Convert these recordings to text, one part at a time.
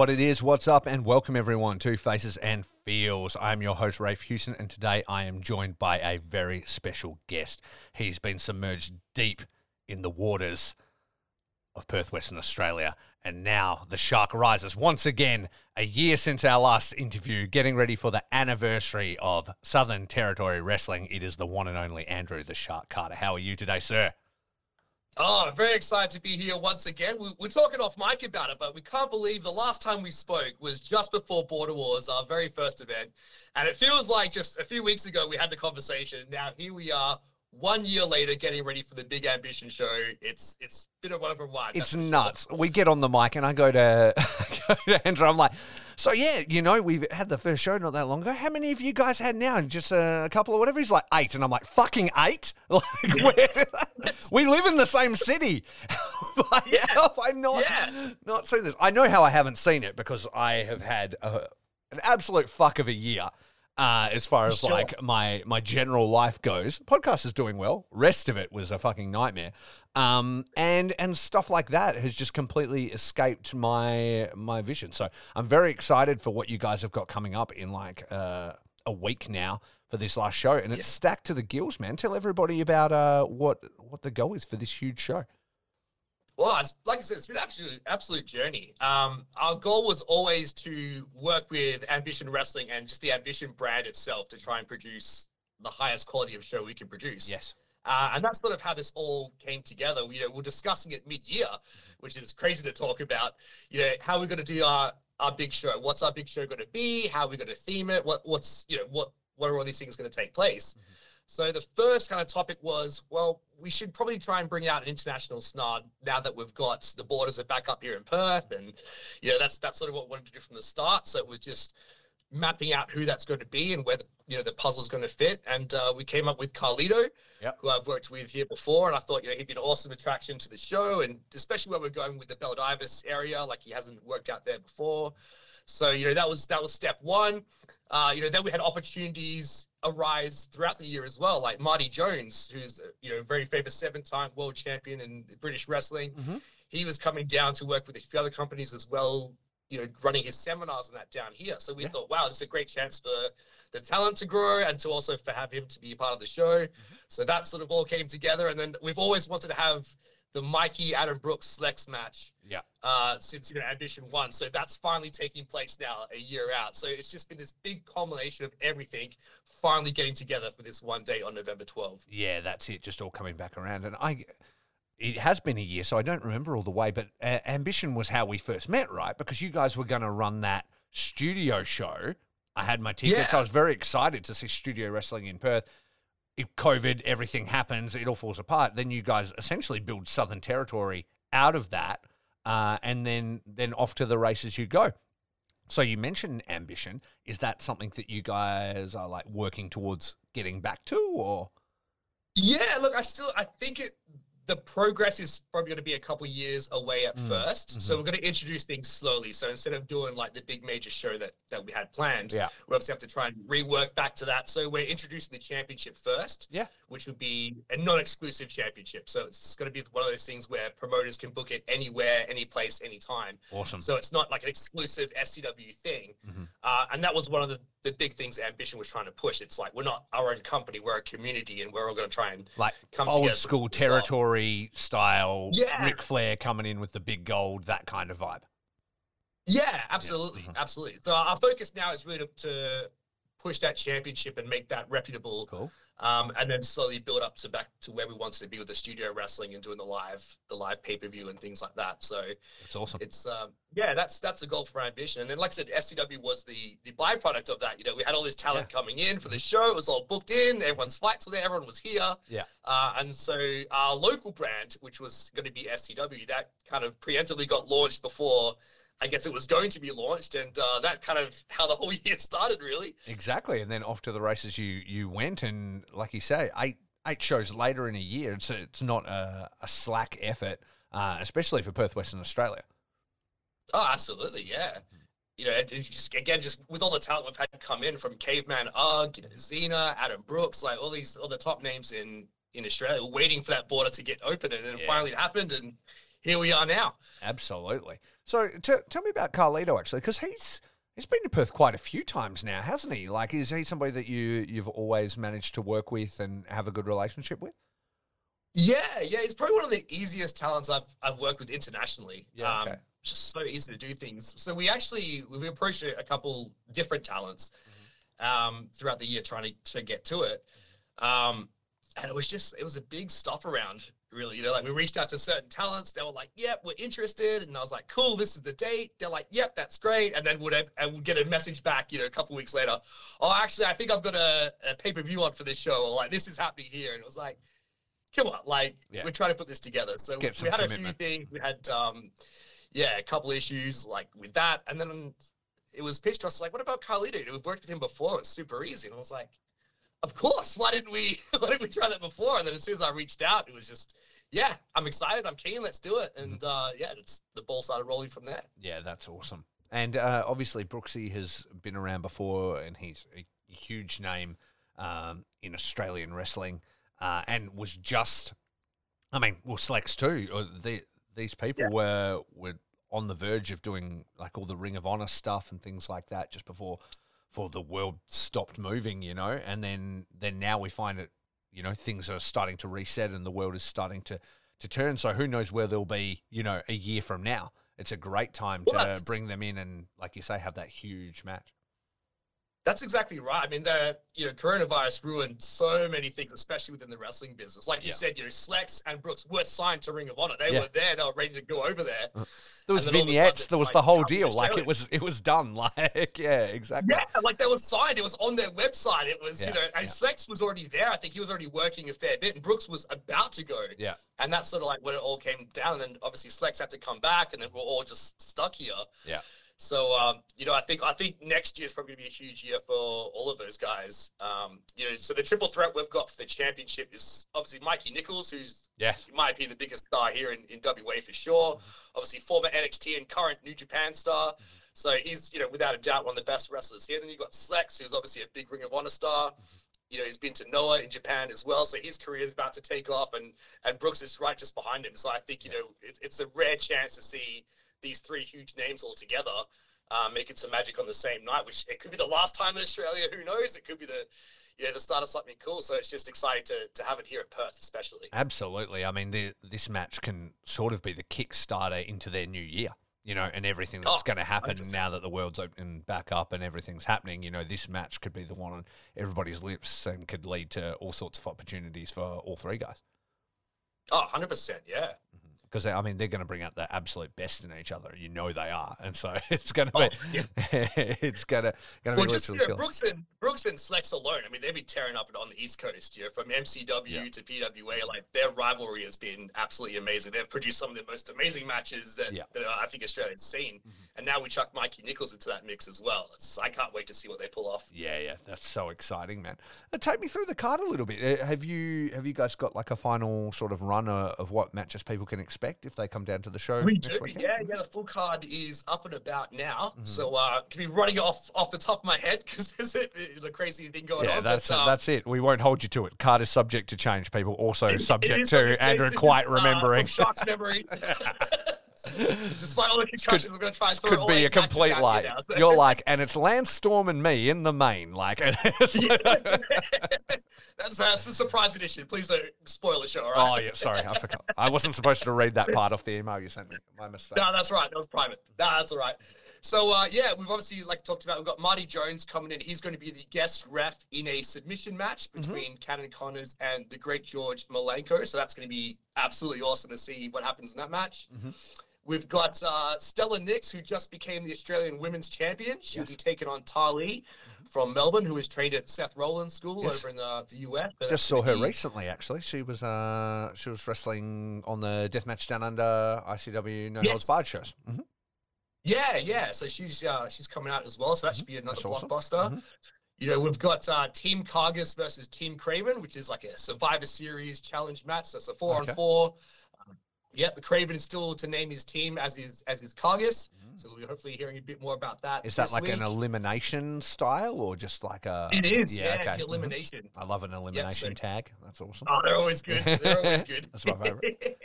what it is, what's up, and welcome everyone to Faces and Feels. I'm your host, Rafe Houston, and today I am joined by a very special guest. He's been submerged deep in the waters of Perth, Western Australia, and now the shark rises once again, a year since our last interview, getting ready for the anniversary of Southern Territory Wrestling. It is the one and only Andrew the Shark Carter. How are you today, sir? Oh, very excited to be here once again. We, we're talking off mic about it, but we can't believe the last time we spoke was just before Border Wars, our very first event. And it feels like just a few weeks ago we had the conversation. Now here we are, one year later, getting ready for the big ambition show. It's it's been a wonderful ride. It's nuts. Sure. We get on the mic and I go to, go to Andrew. I'm like, so yeah, you know, we've had the first show not that long ago. How many of you guys had now? And Just a couple or whatever. He's like eight, and I'm like, fucking eight. Like, we live in the same city. like, yeah. How I not yeah. not seen this? I know how I haven't seen it because I have had a, an absolute fuck of a year uh, as far as sure. like my my general life goes. Podcast is doing well. Rest of it was a fucking nightmare. Um, and and stuff like that has just completely escaped my my vision. So I'm very excited for what you guys have got coming up in like uh, a week now for this last show, and it's stacked to the gills, man. Tell everybody about uh, what what the goal is for this huge show. Well, it's, like I said, it's been an absolute, absolute journey. Um, our goal was always to work with Ambition Wrestling and just the Ambition brand itself to try and produce the highest quality of show we can produce. Yes. Uh, and that's sort of how this all came together. We, you know, we're discussing it mid-year, which is crazy to talk about. You know, how we're going to do our our big show. What's our big show going to be? How are we going to theme it? What what's you know what what are all these things going to take place? Mm-hmm. So the first kind of topic was, well, we should probably try and bring out an international snod now that we've got the borders are back up here in Perth, and you know that's that's sort of what we wanted to do from the start. So it was just mapping out who that's going to be and where the you know the puzzle is going to fit. And uh, we came up with Carlito, yep. who I've worked with here before, and I thought you know he'd be an awesome attraction to the show, and especially where we're going with the Baldivis area, like he hasn't worked out there before. So you know that was that was step one. Uh, you know then we had opportunities arise throughout the year as well, like Marty Jones, who's you know very famous seven-time world champion in British wrestling. Mm-hmm. He was coming down to work with a few other companies as well. You know, running his seminars and that down here. So we yeah. thought, wow, this is a great chance for the talent to grow and to also for have him to be a part of the show. Mm-hmm. So that sort of all came together. And then we've always wanted to have the Mikey Adam Brooks Slex match. Yeah. Uh, since you know Ambition One, so that's finally taking place now, a year out. So it's just been this big culmination of everything finally getting together for this one day on November 12th. Yeah, that's it. Just all coming back around, and I. It has been a year, so I don't remember all the way. But uh, Ambition was how we first met, right? Because you guys were going to run that studio show. I had my tickets. Yeah. I was very excited to see studio wrestling in Perth if COVID, everything happens, it all falls apart. Then you guys essentially build Southern Territory out of that, uh, and then then off to the races you go. So you mentioned ambition. Is that something that you guys are like working towards getting back to, or? Yeah, look, I still I think it the progress is probably going to be a couple years away at mm. 1st mm-hmm. So we're going to introduce things slowly. So instead of doing like the big major show that that we had planned, yeah. we obviously have to try and rework back to that. So we're introducing the championship first, yeah, which would be a non-exclusive championship. So it's going to be one of those things where promoters can book it anywhere, any place, anytime. Awesome. So it's not like an exclusive SCW thing. Mm-hmm. Uh, and that was one of the, the big things Ambition was trying to push. It's like we're not our own company, we're a community, and we're all going to try and like come old school territory style, yeah. Ric Flair coming in with the big gold, that kind of vibe. Yeah, absolutely, yeah. absolutely. So our focus now is really to push that championship and make that reputable. Cool um, and then slowly build up to back to where we wanted to be with the studio wrestling and doing the live the live pay per view and things like that. So it's awesome. It's um, yeah, that's that's the goal for ambition. And then, like I said, SCW was the the byproduct of that. You know, we had all this talent yeah. coming in for the show. It was all booked in. Everyone's flights were there. Everyone was here. Yeah. Uh, and so our local brand, which was going to be SCW, that kind of preemptively got launched before I guess it was going to be launched, and uh, that kind of how the whole year started, really. Exactly, and then off to the races you you went, and like you say, eight eight shows later in a year, it's it's not a, a slack effort, uh, especially for Perth, Western Australia. Oh, absolutely, yeah. You know, just again, just with all the talent we've had come in from Caveman Ugg, you know, Xena, Adam Brooks, like all these all the top names in in Australia, waiting for that border to get open, and then yeah. finally it happened, and here we are now. Absolutely. So t- tell me about Carlito actually, because he's he's been to Perth quite a few times now, hasn't he? Like, is he somebody that you you've always managed to work with and have a good relationship with? Yeah, yeah, he's probably one of the easiest talents I've I've worked with internationally. Yeah, okay. Um, just so easy to do things. So we actually we've approached a couple different talents um, throughout the year trying to, to get to it. Um, and it was just it was a big stuff around really you know like we reached out to certain talents they were like yep we're interested and i was like cool this is the date they're like yep that's great and then would I would get a message back you know a couple weeks later oh actually i think i've got a, a pay-per-view on for this show or like this is happening here and it was like come on like Yeah. we're trying to put this together so some we had commitment. a few things we had um yeah a couple issues like with that and then it was pitched to us like what about carlito we've worked with him before it's super easy and i was like of course. Why didn't we? Why didn't we try that before? And then as soon as I reached out, it was just, yeah, I'm excited. I'm keen. Let's do it. And uh, yeah, it's the ball started rolling from there. Yeah, that's awesome. And uh, obviously, Brooksy has been around before, and he's a huge name um, in Australian wrestling, uh, and was just, I mean, well, Slacks too. Or the, these people Yeah. were were on the verge of doing like all the Ring of Honor stuff and things like that just before, before the world stopped moving, you know. And then then now we find it, you know, things are starting to reset, and the world is starting to to turn. So who knows where they'll be, you know, a year from now. It's a great time to that's- bring them in and, like you say, have that huge match. That's exactly right. I mean, the you know coronavirus ruined so many things, especially within the wrestling business. Like you Yeah. said, you know, Slex and Brooks were signed to Ring of Honor. They Yeah. were there. They were ready to go over there. Uh, there was And then all of a sudden vignettes. There was like, the whole deal. Like it was, it was done. Like yeah, exactly. Yeah, like they were signed. It was on their website. It was, Yeah, you know, and. Slex was already there. I think he was already working a fair bit, and Brooks was about to go. Yeah. And that's sort of like when it all came down. And then obviously Slex had to come back, and then we're all just stuck here. Yeah. So um, you know, I think I think next year is probably gonna be a huge year for all of those guys. Um, you know, so the triple threat we've got for the championship is obviously Mikey Nicholls, who's Yes. in my opinion, the biggest star here in, in WA for sure. Obviously, former NXT and current New Japan star. So he's, you know, without a doubt, one of the best wrestlers here. Then you've got Slex, who's obviously a big Ring of Honor star. You know, he's been to Noah in Japan as well. So his career is about to take off, and and Brooks is right just behind him. So I think, you know, it, it's a rare chance to see these three huge names all together. Uh, making some magic on the same night, which it could be the last time in Australia. Who knows? It could be the, you know, the start of something cool. So it's just exciting to, to have it here at Perth, especially. Absolutely. I mean, the, this match can sort of be the kickstarter into their new year, you know, and everything that's Oh, going to happen now that the world's opening back up and everything's happening. You know, this match could be the one on everybody's lips and could lead to all sorts of opportunities for all three guys. Oh, 100%. Yeah. Because I mean, they're going to bring out the absolute best in each other. You know they are, and so it's going to Oh, be, it's going to going to Well, be just you know, killer. Brooks and Brooks and Slex alone. I mean, they've been tearing up on the East Coast. You know, from MCW Yeah. to PWA, like their rivalry has been absolutely amazing. They've produced some of the most amazing matches that, Yeah. that I think Australia's seen. Mhm. And now we chuck Mikey Nicholls into that mix as well. It's, I can't wait to see what they pull off. Yeah, yeah, that's so exciting, man. Uh, take me through the card a little bit. Uh, have you have you guys got like a final sort of run of what matches people can expect if they come down to the show We do, weekend? yeah, yeah. The full card is up and about now, Mhm. so uh, can be running off off the top of my head because there's a, a crazy thing going Yeah, on. that's but, um, that's it. We won't hold you to it. Card is subject to change. People also It- it subject like to Andrew quite is, uh, remembering. Sharks memory. Despite all the concussions, I'm going to try and throw could be a complete matches out lie. now, so- You're like, and it's Lance Storm and me in the main. Like, that's, that's the surprise edition. Please don't spoil the show, all oh yeah, sorry, I forgot. I wasn't supposed to read that part off the email you sent me. My mistake. No, that's right. That was private. No, that's all right. So uh, yeah, we've obviously like talked about. We've got Marty Jones coming in. He's going to be the guest ref in a submission match Mm-hmm. between Cannon Connors and the great George Malenko. So that's going to be absolutely awesome to see what happens in that match. Mhm. We've got uh, Stella Nyx, who just became the Australian Women's Champion. She'll Yes. be taking on Tali from Melbourne, who is trained at Seth Rollins School Yes. over in uh, the US. So Just saw her be- recently. Actually, she was uh she was wrestling on the Deathmatch Down Under ICW No Holds Yes. Barred shows. Mhm. Yeah, yeah. So she's uh, she's coming out as well. So that should be another That's awesome. blockbuster. Mhm. You know, we've got uh, Team Cargus versus Team Craven, which is like a Survivor Series challenge match. So it's a four Okay. on four. Yep, the Craven is still to name his team as his as his Cargus. So we'll be hopefully hearing a bit more about that. Mm-hmm. That like an elimination style or just like a? It is, yeah, okay. the mhm. elimination. I love an elimination so- tag. That's awesome. Oh, they're always good. They're always good. That's my favorite.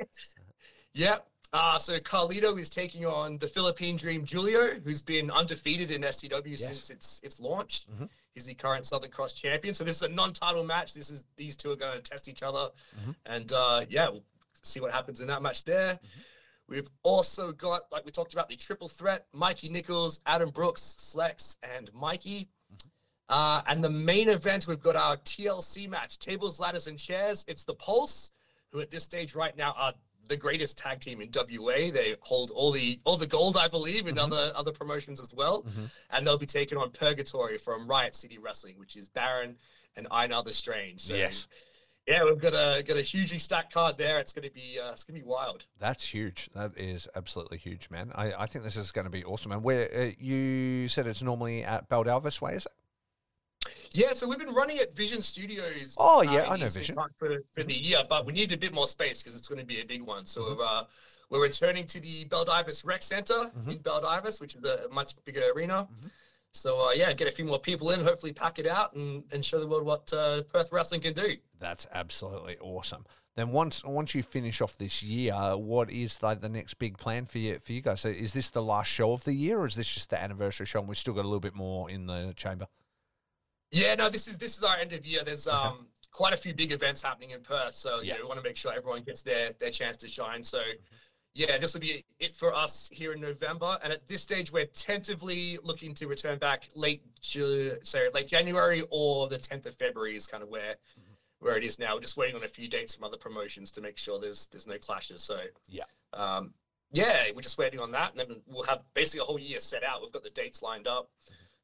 yep. Uh, so Carlito is taking on the Philippine Dream Julio, who's been undefeated in SCW Yes. since its its launch. Mhm. He's the current Southern Cross champion. So this is a non-title match. This is these two are going to test each other, Mhm. and uh, yeah, we'll see what happens in that match there. We've also got, like we talked about, the triple threat: Mikey Nicholls, Adam Brooks, Slex, and Mikey. Uh, and the main event, we've got our TLC match: tables, ladders, and chairs. It's the Pulse, who at this stage right now are the greatest tag team in WA. They hold all the all the gold, I believe, in Mhm. other other promotions as well. Mhm. And they'll be taking on Purgatory from Riot City Wrestling, which is Baron and Einar the Strange. So, Yes. Yeah, we've got a got a hugely stacked card there. It's gonna be uh, it's gonna be wild. That's huge. That is absolutely huge, man. I, I think this is going to be awesome. And where uh, you said it's normally at Baldivis Way, is it? Yeah, so we've been running at Vision Studios. Oh, uh, yeah, in I know Eastern Vision. Park For, for the year, but we need a bit more space because it's going to be a big one. So Mhm. we're, uh, we're returning to the Baldivis Rec Center Mhm. in Baldivis, which is a much bigger arena. So uh, yeah, get a few more people in, hopefully pack it out and, and show the world what uh, Perth wrestling can do. That's absolutely awesome. Then once once you finish off this year, what is like the next big plan for you for you guys? So is this the last show of the year, or is this just the anniversary show, and we've still got a little bit more in the chamber? Yeah, no, this is this is our end of year. There's Okay. um quite a few big events happening in Perth, so Yeah. yeah, we want to make sure everyone gets their their chance to shine. So yeah, this will be it for us here in November. And at this stage, we're tentatively looking to return back late Ju- sorry, late January or the 10th of February is kind of where where it is now. We're just waiting on a few dates from other promotions to make sure there's there's no clashes. So Yeah. um, yeah, we're just waiting on that, and then we'll have basically a whole year set out. We've got the dates lined up.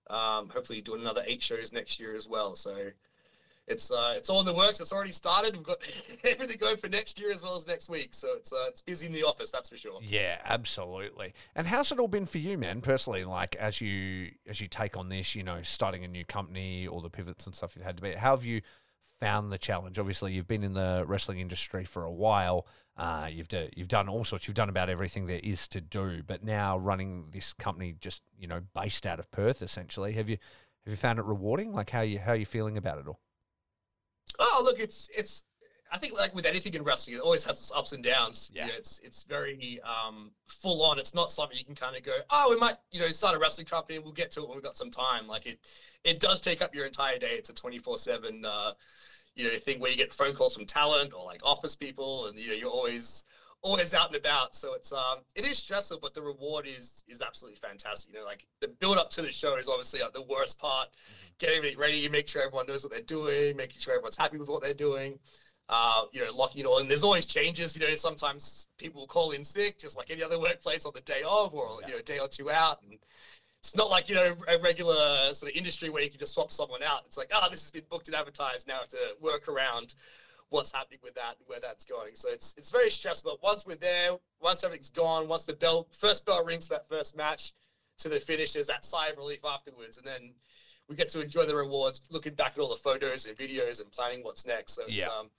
Um, hopefully, doing another eight shows next year as well. So it's uh, it's all in the works. It's already started. We've got everything going for next year as well as next week. So it's uh, it's busy in the office, that's for sure. Yeah, absolutely. And how's it all been for you, man, personally? Like as you as you take on this, you know, starting a new company, all the pivots and stuff you've had to be. How have you found the challenge? Obviously, you've been in the wrestling industry for a while. Uh, you've do, you've done all sorts. You've done about everything there is to do. But now running this company, just you know, based out of Perth, essentially, have you have you found it rewarding? Like how you how you feeling about it all? Oh, look, it's it's. I think like with anything in wrestling, it always has its ups and downs. Yeah. You know, it's it's very um, full on. It's not something you can kind of go, oh, we might you know start a wrestling company. We'll get to it when we've got some time. Like it, it does take up your entire day. It's a twenty four seven. uh, You know, thing where you get phone calls from talent or like office people, and you know you're always always out and about. So it's um it is stressful, but the reward is is absolutely fantastic. You know, like the build up to the show is obviously like the worst part. Getting everything ready, you make sure everyone knows what they're doing, making sure everyone's happy with what they're doing. Uh, you know, locking it all in. There's always changes. You know, sometimes people call in sick, just like any other workplace on the day of, or you know, a day or two out. And it's not like you know a regular sort of industry where you can just swap someone out. It's like, ah, this has been booked and advertised. Now I have to work around what's happening with that and where that's going. So it's it's very stressful. But once we're there, once everything's gone, once the bell first bell rings for that first match to the finish, there's that sigh of relief afterwards, and then we get to enjoy the rewards, looking back at all the photos and videos and planning what's next. So it's, Yeah. um,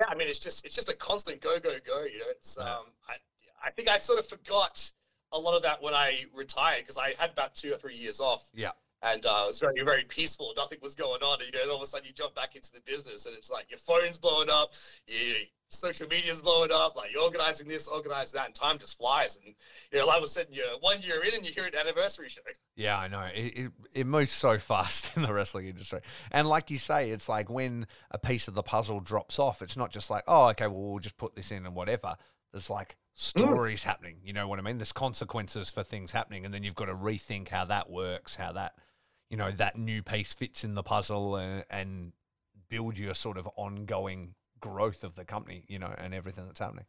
yeah, I mean, it's just it's just a constant go go go. You know, it's Yeah. um, I I think I sort of forgot a lot of that when I retired because I had about two or three years off Yeah. And uh, it was very very peaceful. Nothing was going on, and, you know, and all of a sudden you jump back into the business, and it's like your phone's blowing up, your social media's blowing up, like you're organizing this, organizing that, and time just flies. And you know, like I was saying, you're one year in, and you hear an anniversary show. Yeah, I know. It, it it moves so fast in the wrestling industry. And like you say, it's like when a piece of the puzzle drops off, it's not just like, oh, okay, well, we'll just put this in and whatever. There's like stories happening. You know what I mean? There's consequences for things happening. And then you've got to rethink how that works, how that, you know, that new piece fits in the puzzle and, and build your sort of ongoing growth of the company, you know, and everything that's happening.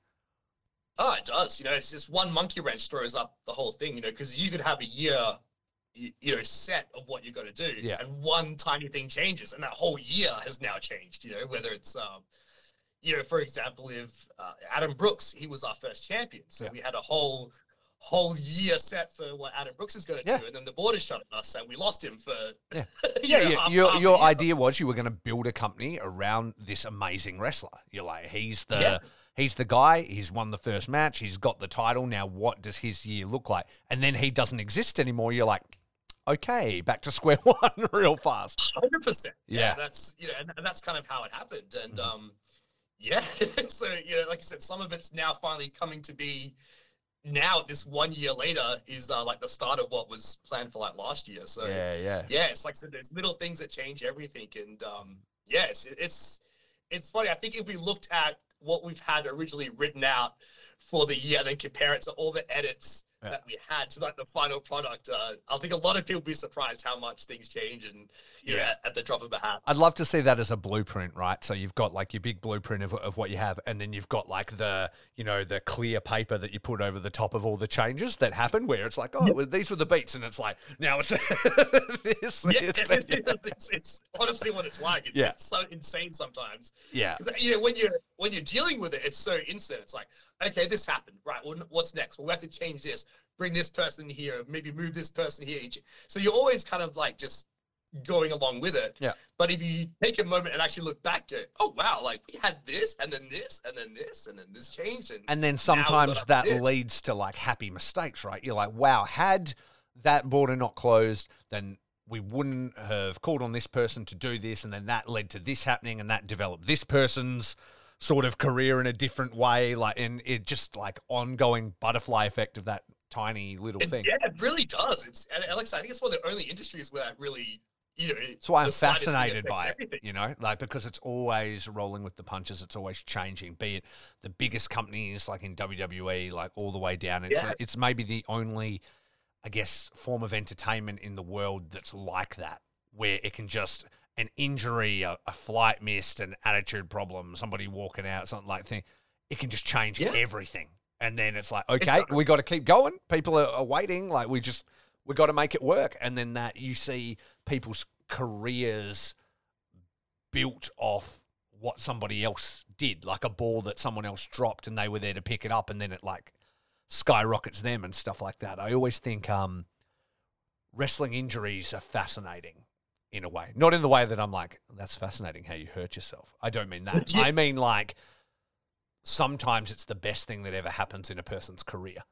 Oh, it does. You know, it's just one monkey wrench throws up the whole thing. You know, because you could have a year, you, you know, set of what you're going to do, Yeah. and one tiny thing changes, and that whole year has now changed. You know, whether it's, um, you know, for example, if uh, Adam Brooks, he was our first champion, so Yeah. we had a whole whole year set for what Adam Brooks is going to Yeah. do, and then the border shut on us, and we lost him for Yeah. Yeah, know, yeah. half- Your half your idea was you were going to build a company around this amazing wrestler. You're like, he's the Yeah. he's the guy. He's won the first match. He's got the title. Now, what does his year look like? And then he doesn't exist anymore. You're like, okay, back to square one, real fast. Hundred percent. Yeah. That's you know, and, and that's kind of how it happened. And Mhm. um, yeah, so you know, like I said, some of it's now finally coming to be now this one year later is uh, like the start of what was planned for like last year. So yeah, yeah. yeah, it's like said, there's little things that change everything, and um, yeah, it's it's it's funny. I think if we looked at what we've had originally written out for the year, then compare it to all the edits Yeah. that we had to like the final product, uh, I think a lot of people be surprised how much things change and you know Yeah. at, at the drop of a hat. I'd love to see that as a blueprint, right? So you've got like your big blueprint of, of what you have, and then you've got like the you know the clear paper that you put over the top of all the changes that happen, where it's like, oh, well, these were the beats, and it's like now it's this, Yeah, this, it's, it's honestly what it's like. It's, Yeah. it's so insane sometimes. yeah, Because you know when you're when you're dealing with it, it's so instant. It's like, okay, this happened, right? Well, what's next? Well, we have to change this, bring this person here, maybe move this person here. So you're always kind of like just going along with it. Yeah. But if you take a moment and actually look back, go, oh wow, like we had this, and then this, and then this, and then this changed, and and then sometimes that leads to like happy mistakes, right? You're like, wow, had that border not closed, then we wouldn't have called on this person to do this, and then that led to this happening, and that developed this person's sort of career in a different way, like, and it just like ongoing butterfly effect of that tiny little it, thing. yeah, it really does. It's Alex, I think it's one of the only industries where that really, you know, That's why I'm the slightest thing fascinated by it, everything. you know, like because it's always rolling with the punches. It's always changing. Be it the biggest companies like in WWE, like all the way down. It's Yeah. it's maybe the only, I guess, form of entertainment in the world that's like that, where it can just an injury, a, a flight missed, an attitude problem, somebody walking out, something like thing, it can just change Yeah. everything. And then it's like, okay, we got to keep going. People are, are waiting. Like we just we got to make it work. And then that you see people's careers built off what somebody else did, like a ball that someone else dropped and they were there to pick it up, and then it like skyrockets them and stuff like that. I always think um, wrestling injuries are fascinating in a way, not in the way that I'm like, that's fascinating how you hurt yourself. I don't mean that. I mean like sometimes it's the best thing that ever happens in a person's career.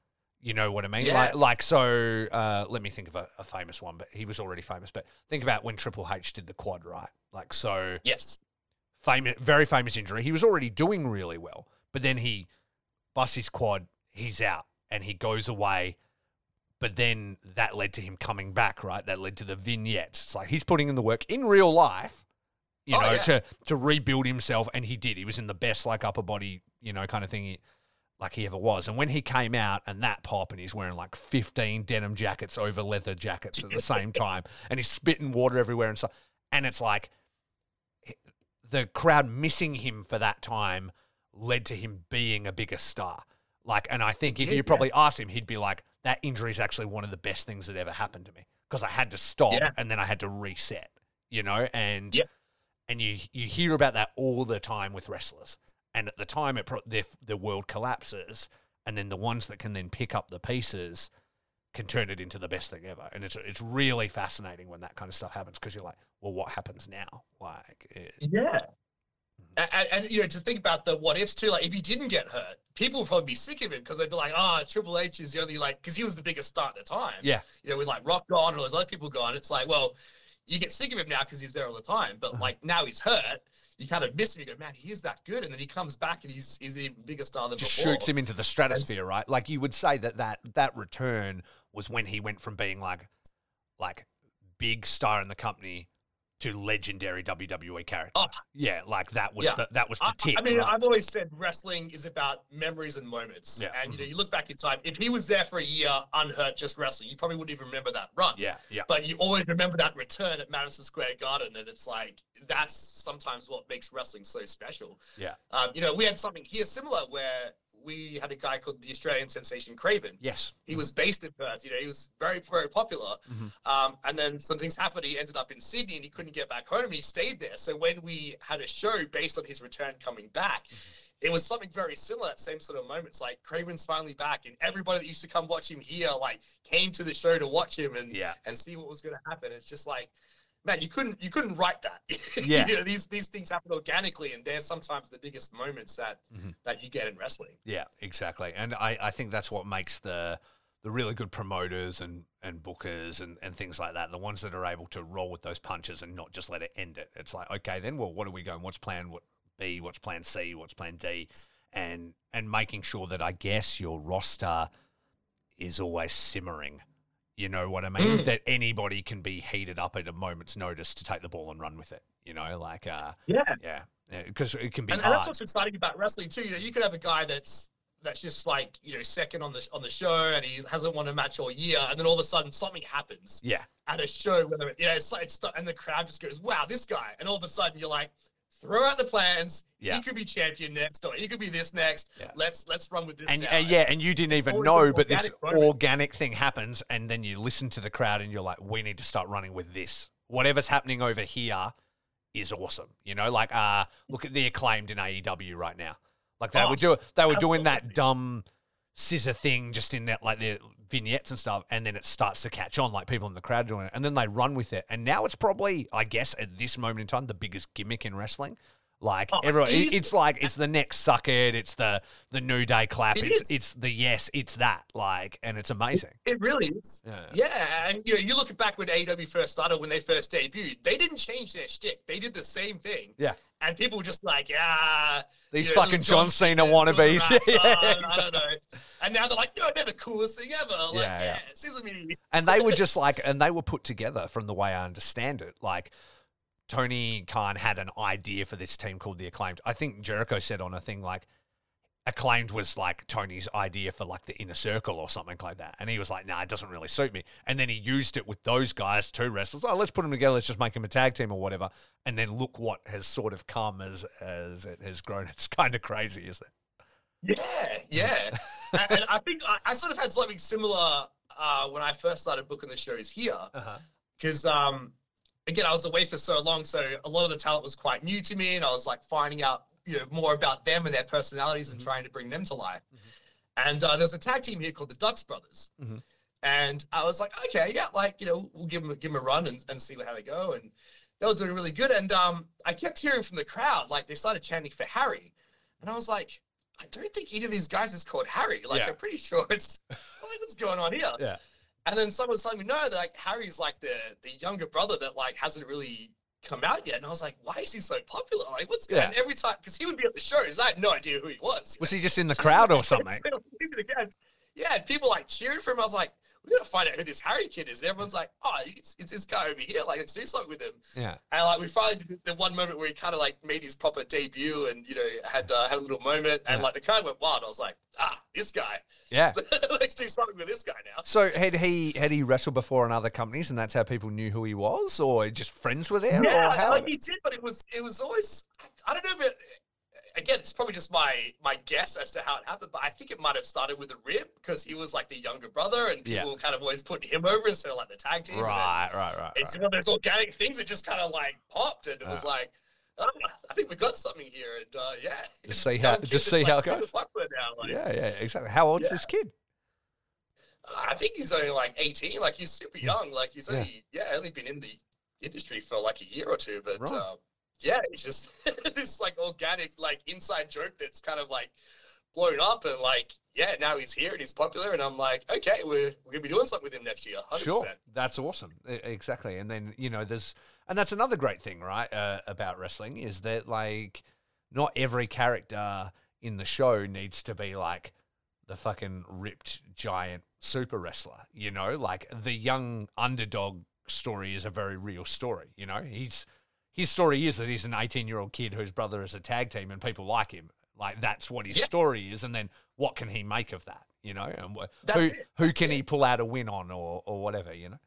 You know what I mean? Yeah. Like, like so. Uh, let me think of a, a famous one, but he was already famous. But think about when Triple H did the quad, right? Like, so Yes. famous, very famous injury. He was already doing really well, but then he busts his quad. He's out, and he goes away. But then that led to him coming back, right? That led to the vignettes. It's like he's putting in the work in real life, you Oh, know, yeah. to to rebuild himself, and he did. He was in the best like upper body, you know, kind of thing. He, like he ever was. And when he came out and that pop and he's wearing like 15 denim jackets over leather jackets at the same time and he's spitting water everywhere and stuff. And it's like the crowd missing him for that time led to him being a bigger star. Like, and I think It if did, you yeah. probably asked him, he'd be like, that injury is actually one of the best things that ever happened to me because I had to stop Yeah. and then I had to reset, you know? And, Yeah. and you, you hear about that all the time with wrestlers. And at the time, it pro- the, the world collapses, and then the ones that can then pick up the pieces can turn it into the best thing ever. And it's it's really fascinating when that kind of stuff happens because you're like, well, what happens now? Like, it, Yeah. And, and, you know, just think about the what ifs too. Like, if he didn't get hurt, people would probably be sick of him because they'd be like, "Ah, Triple H is the only like," because he was the biggest star at the time. yeah, You know, with like Rock gone and all those other people gone, it's like, well, you get sick of him now because he's there all the time. But Uh-huh. like now he's hurt, you kind of miss him. You go, man, he is that good, and then he comes back and he's he's even bigger star than just before. shoots him into the stratosphere, right? Like you would say that that that return was when he went from being like like big star in the company to legendary WWE character. Oh. yeah, like that was Yeah. the that was the I, tip. I mean, right? I've always said wrestling is about memories and moments. Yeah. And you know, you look back in time. If he was there for a year unhurt, just wrestling, you probably wouldn't even remember that run. yeah, yeah, But you always remember that return at Madison Square Garden, and it's like that's sometimes what makes wrestling so special. yeah. Um, you know, we had something here similar where we had a guy called the Australian sensation Craven. Yes. He was based in Perth. You know, he was very, very popular. Mhm. Um, and then some things happened. He ended up in Sydney, and he couldn't get back home, and he stayed there. So when we had a show based on his return coming back, it was something very similar. That same sort of moments, like Craven's finally back, and everybody that used to come watch him here, like, came to the show to watch him and Yeah. and see what was going to happen. It's just like. Man, you couldn't you couldn't write that. Yeah. you know, these these things happen organically, and they're sometimes the biggest moments that Mhm. that you get in wrestling. Yeah, exactly. And I, I think that's what makes the the really good promoters and, and bookers and, and things like that, the ones that are able to roll with those punches and not just let it end it. It's like, okay, then well, what are we going? What's plan what B, what's plan C, what's plan D? And and making sure that I guess your roster is always simmering. You know what I mean? Mm. That anybody can be heated up at a moment's notice to take the ball and run with it. You know, like uh, Yeah. yeah, because it can be And, and that's what's exciting about wrestling too. You know, you could have a guy that's that's just like you know second on the on the show and he hasn't won a match all year, and then all of a sudden something happens yeah, at a show, whether it, you know, it's like it's and the crowd just goes, "Wow, this guy!" And all of a sudden you're like, throw out the plans. Yeah. He could be champion next, or he could be this next. Yeah. Let's let's run with this. and now. uh, yeah, and you didn't it's even know, but this organic organic thing happens, and then you listen to the crowd, and you're like, "We need to start running with this. Whatever's happening over here is awesome." You know, like uh, look at the acclaimed in AEW right now. Like they Oh, were doing, they were doing that dumb scissor thing just in that like the vignettes and stuff, and then it starts to catch on, like people in the crowd doing it, and then they run with it, and now it's probably, I guess, at this moment in time, the biggest gimmick in wrestling. Like Oh, everyone, it- easily. it's like it's the next suck it, it's the the new day clap, It it's is. it's the yes, it's that, like, and it's amazing. It really is. Yeah. Yeah, and you know, you look back when AEW first started, when they first debuted, they didn't change their shtick. They did the same thing. Yeah. And people were just like, ah, These you know, fucking little John Cena wannabes. raps, Yeah, uh, I don't know. And now they're like, no, they're the coolest thing ever. Like, Yeah, yeah, yeah. And they were just like, and they were put together from the way I understand it. Like Tony Khan had an idea for this team called the Acclaimed. I think Jericho said on a thing like, Acclaimed was like Tony's idea for like the inner circle or something like that. And he was like, nah, it doesn't really suit me. And then he used it with those guys, two wrestlers. Oh, let's put them together. Let's just make them a tag team or whatever. And then look what has sort of come as as it has grown. It's kind of crazy, isn't it? Yeah, yeah. and, and I think I, I sort of had something similar uh, when I first started booking the shows here. Uh-huh. because um again i was away for so long so a lot of the talent was quite new to me and i was like finding out you know more about them and their personalities and Mhm. trying to bring them to life Mhm. and uh, there's a tag team here called the ducks brothers Mhm. and i was like okay yeah like you know we'll give them give them a run and, and see how they go and they were doing really good and um i kept hearing from the crowd like they started chanting for harry and i was like i don't think either of these guys is called harry like Yeah. i'm pretty sure it's like what's going on here Yeah. And then someone was telling me, no, that like Harry's like the the younger brother that like hasn't really come out yet. And I was like, why is he so popular? Like, what's going Yeah. on every time? Because he would be at the shows. I had no idea who he was. Was he just in the crowd or something? yeah, people like cheering for him. I was like, we gotta find out who this Harry kid is. And everyone's like, oh, it's, it's this guy over here. Like, let's do something with him. Yeah. And like, we finally did the one moment where he kind of like made his proper debut, and you know, had uh, had a little moment, and Yeah. like the crowd went wild. I was like, ah, this guy. Yeah. let's do something with this guy now. So had he had he wrestled before in other companies, and that's how people knew who he was, or just friends were there, Yeah, or how? like he did, but it was it was always I don't know if it again it's probably just my my guess as to how it happened, but I think it might have started with a rib because he was like the younger brother and Yeah. people kind of always put him over instead of like the tag team. then right, right, right, It's right. one of those organic things that just kind of like popped and it was Ah. like "Ah, I think we got something here, and uh, yeah, Just see how- just see how like, it goes. now. Like, Yeah, yeah, exactly. How old's Yeah. this kid? I think he's only like 18. Like he's super young. Like he's Yeah. only yeah, only been in the industry for like a year or two. But Right. um, yeah, it's just this like organic like inside joke that's kind of like blown up and like yeah, now he's here and he's popular and I'm like okay, we're we're gonna be doing something with him next year. 100%. Sure, that's awesome. Exactly, and then you know, there's, and that's another great thing, right, uh, about wrestling is that like, not every character in the show needs to be like the fucking ripped giant super wrestler. You know, like the young underdog story is a very real story. You know, he's his story is that he's an 18 year old kid whose brother is a tag team and people like him. Like that's what his Yeah. story is, and then what can he make of that? You know, and wh- who who can it. he pull out a win on or or whatever? You know.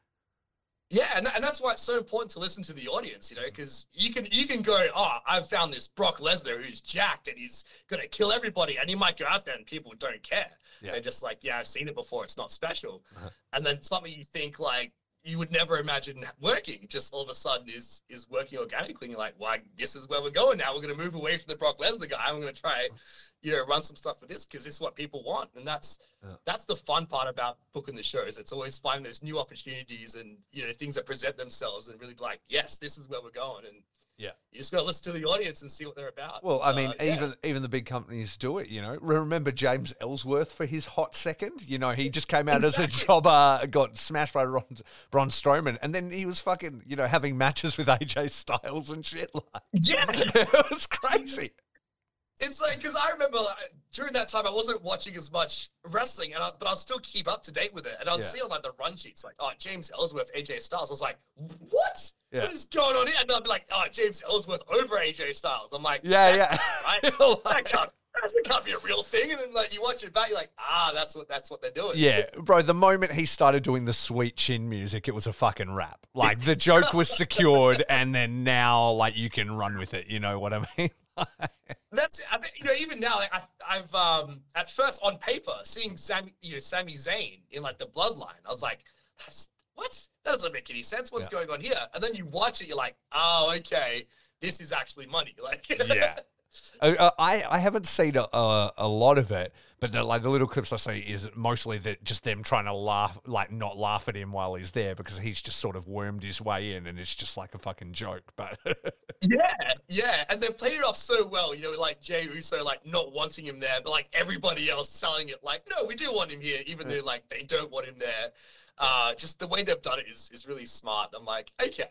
Yeah, and, and that's why it's so important to listen to the audience, you know, because you can you can go, oh, I've found this Brock Lesnar who's jacked and he's gonna kill everybody, and you might go out there and people don't care. Yeah. They're just like, yeah, I've seen it before, it's not special. Uh-huh. And then something you think like you would never imagine working, just all of a sudden is is working organically. And you're like, well, this is where we're going now. We're gonna move away from the Brock Lesnar guy. I'm gonna try, you know, run some stuff for this because this is what people want, and that's Yeah. that's the fun part about booking the shows. It's always finding those new opportunities and you know things that present themselves and really be like, yes, this is where we're going. And Yeah. you just gotta listen to the audience and see what they're about. Well, I mean, uh, yeah. even even the big companies do it. You know, remember James Ellsworth for his hot second? You know, he just came out as a Exactly. jobber, got smashed by Ron, Braun Strowman, and then he was fucking, you know, having matches with AJ Styles and shit. Like, yeah, it was crazy. It's like because I remember like, during that time I wasn't watching as much wrestling, and I, but I'll still keep up to date with it. And I'll Yeah. see on like the run sheets, like oh James Ellsworth, AJ Styles. I was like, what? Yeah. What is going on here? And I'll be like, oh James Ellsworth over AJ Styles. I'm like, Yeah, yeah. right? That can't that can't be a real thing. And then like you watch it back, you're like, ah, that's what that's what they're doing. Yeah, bro, the moment he started doing the sweet chin music, it was a fucking rap. Like the joke was secured and then now like you can run with it, you know what I mean? That's I mean, you know even now like, I, I've um at first on paper seeing Sami you know Sami Zayn in like the Bloodline I was like that's what? That doesn't make any sense. What's going on here? And then you watch it you're like oh okay. This is actually money. Like Yeah. Uh, uh, I I haven't seen a, a, a lot of it, but the, like the little clips I see is mostly that just them trying to laugh, like not laugh at him while he's there because he's just sort of wormed his way in, and it's just like a fucking joke. But yeah yeah and they've played it off so well you know like Jay Uso like not wanting him there but like everybody else selling it like no we do want him here even though like they don't want him there uh just the way they've done it is is really smart I'm like okay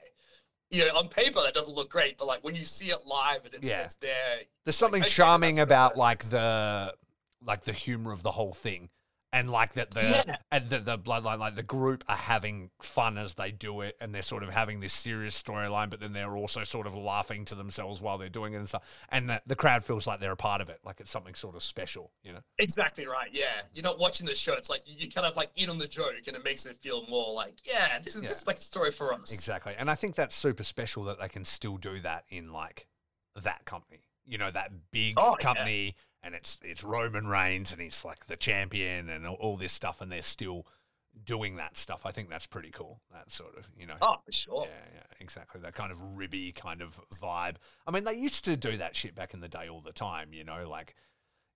you know on paper that doesn't look great but like when you see it live and it's, Yeah. it's there there's something okay, charming about like the like the humor of the whole thing and like that the Yeah. and the, the bloodline like the group are having fun as they do it and they're sort of having this serious storyline but then they're also sort of laughing to themselves while they're doing it and stuff and the, the crowd feels like they're a part of it like it's something sort of special you know Exactly right. Yeah, you're not watching the show. It's like you, you kind of like in on the joke, and it makes it feel more like, yeah, this is Yeah. this is like a story for us. exactly and i think that's super special that they can still do that in like that company you know that big Oh, yeah. And it's it's roman reigns and he's like the champion and all, all this stuff and they're still doing that stuff i think that's pretty cool that sort of you know Oh, for sure. yeah yeah exactly that kind of ribby kind of vibe i mean they used to do that shit back in the day all the time you know like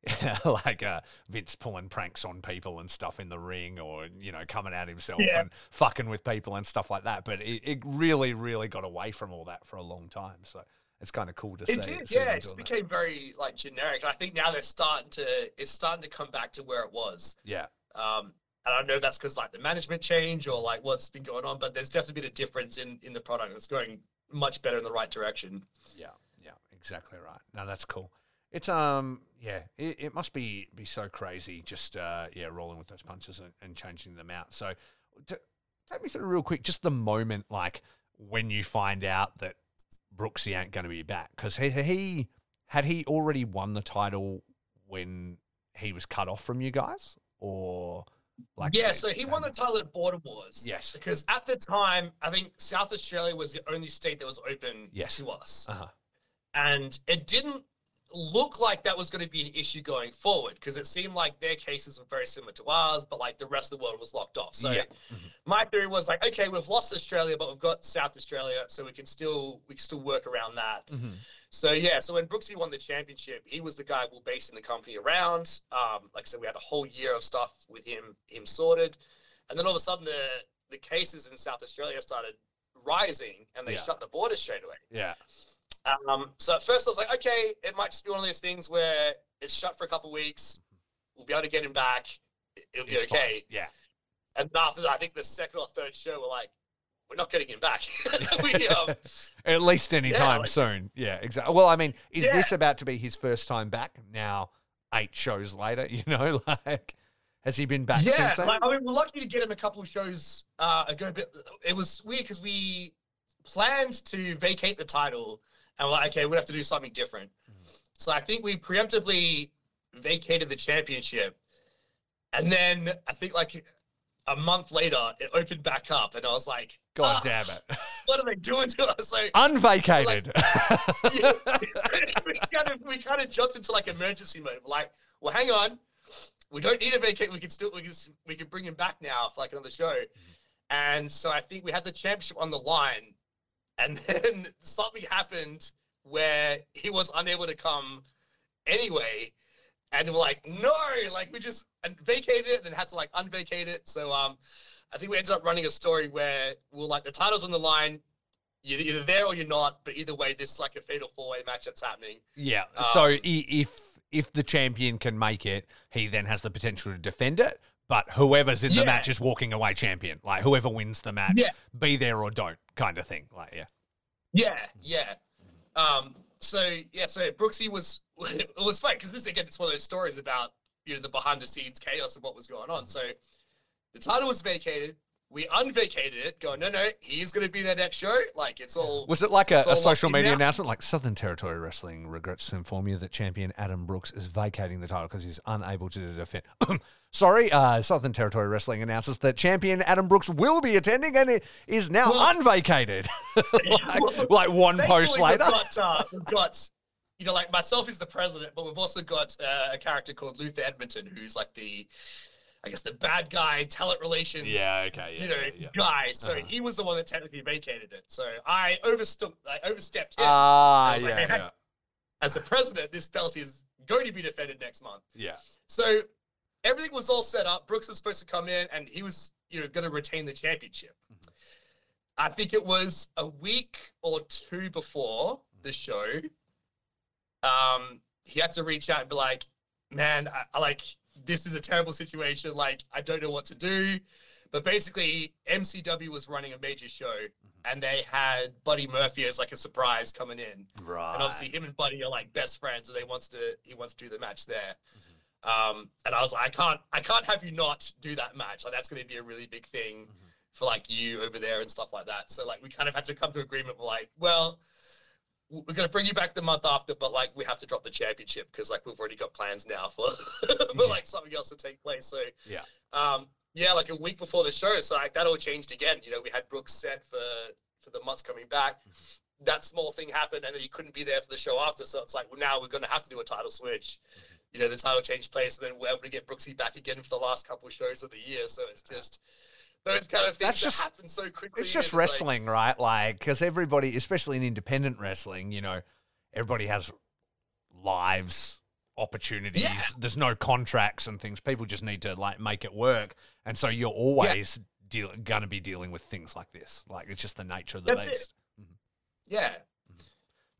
like uh, Vince pulling pranks on people and stuff in the ring, or you know, coming out himself Yeah. and fucking with people and stuff like that. But it, it really, really got away from all that for a long time. So it's kind of cool to It see. did, yeah. It just doing that. became very like generic. And I think now they're starting to it's starting to come back to where it was. yeah, Um, and I don't know if that's because like the management change or like what's been going on, but there's definitely been a difference in in the product. It's going much better in the right direction. yeah, yeah, exactly right. No, that's cool. It's um, yeah, it, it must be be so crazy just uh, yeah, rolling with those punches and, and changing them out. So, t- take me through real quick, just the moment like when you find out that Brooksy ain't going to be back because he, he had he already won the title when he was cut off from you guys, or like yeah, did- so he won the title at Border Wars. Yes. Because at the time, I think South Australia was the only state that was open Yes. to us. Uh-huh. and it didn't look like that was going to be an issue going forward because it seemed like their cases were very similar to ours, but like the rest of the world was locked off. So Yeah. my theory was like, okay, we've lost Australia, but we've got South Australia, so we can still we can still work around that. Mhm. So yeah, so when Brooksy won the championship, he was the guy we were basing the company around. Um, like I said, we had a whole year of stuff with him him sorted, and then all of a sudden the the cases in South Australia started rising, and they Yeah. shut the border straight away. Yeah. Um, so at first I was like, okay, it might just be one of those things where it's shut for a couple of weeks. We'll be able to get him back. It- It'll be It's fine. okay. Yeah. And after that, I think the second or third show, we're like, we're not getting him back. we, um, At least anytime like this- soon. Yeah, exactly. Well, I mean, is Yeah. this about to be his first time back now, eight shows later? You know, like, has he been back yeah, since then? like, I mean, we're lucky to get him a couple of shows uh, ago, but it was weird because we planned to vacate the title, and we're like, okay, we have to do something different. Mm. So I think we preemptively vacated the championship, and then I think like a month later, it opened back up, and I was like, God "Ah, damn it. what are they doing to us? So Unvacated. yeah, we kind of we kind of jumped into like emergency mode. We're like, well, hang on, we don't need to vacate. We can still we can we can bring him back now for like another show. And so I think we had the championship on the line, and then something happened where he was unable to come anyway. And we're like, no, like we just and vacated it and then had to like unvacate it. So um, I think we ended up running a story where we're like the title's on the line, you're either there or you're not. But either way, this is like a fatal four way match that's happening. yeah. So Um, i- if if the champion can make it, he then has the potential to defend it. But whoever's in the match is walking away champion. Like whoever wins the match, Yeah. be there or don't, kind of thing. Like yeah. Yeah, yeah. Um, so yeah, so Brooksy was it was funny because this again, it's one of those stories about you know the behind the scenes chaos of what was going on. So the title was vacated. We unvacated it, going, no, no, he's going to be there next show. Like it's all. Was it like a, a social media now. announcement? Like Southern Territory Wrestling regrets to inform you that champion Adam Brooks is vacating the title because he's unable to defend. Sorry, uh, Southern Territory Wrestling announces that champion Adam Brooks will be attending and it is now Well- unvacated. like, like one post later. We've got, uh, we've got, you know, like myself is the president, but we've also got uh, a character called Luther Edmonton, who's like the, I guess, the bad guy, talent relations. Yeah, okay. yeah, You know, guy. So Uh-huh. he was the one that technically vacated it. So I overstepped. I overstepped him Ah, was like, yeah, hey, yeah, as the president. This penalty is going to be defended next month. yeah. So everything was all set up. Brooks was supposed to come in, and he was, you know, going to retain the championship. Mhm. I think it was a week or two before the show. Um, he had to reach out and be like, "Man, I, I like this is a terrible situation. Like, I don't know what to do." But basically, MCW was running a major show, mm-hmm. and they had Buddy Murphy as like a surprise coming in. Right. And obviously, him and Buddy are like best friends, and they wants to he wants to do the match there. Mm-hmm. Um, and I was like, I can't I can't have you not do that match. Like that's going to be a really big thing mm-hmm. for like you over there and stuff like that. So like we kind of had to come to agreement. We're like, well, we're going to bring you back the month after, but like we have to drop the championship because like we've already got plans now for for like something else to take place. So Yeah. um, yeah, like a week before the show, so like that all changed again. You know, we had Brooks set for for the months coming back. That small thing happened, and then he couldn't be there for the show after. So it's like, well, now we're going to have to do a title switch. You know, the title changed place, and then we're able to get Brooksy back again for the last couple of shows of the year. So it's just those kind of things That's that just- happen so quickly. It's just and like- wrestling, right? Like, because everybody, especially in independent wrestling, you know, everybody has lives, opportunities. Yeah. There's no contracts and things. People just need to like make it work, and so you're always deal- going to be dealing with things like this. Like, it's just the nature of the That's beast. Mm-hmm. yeah.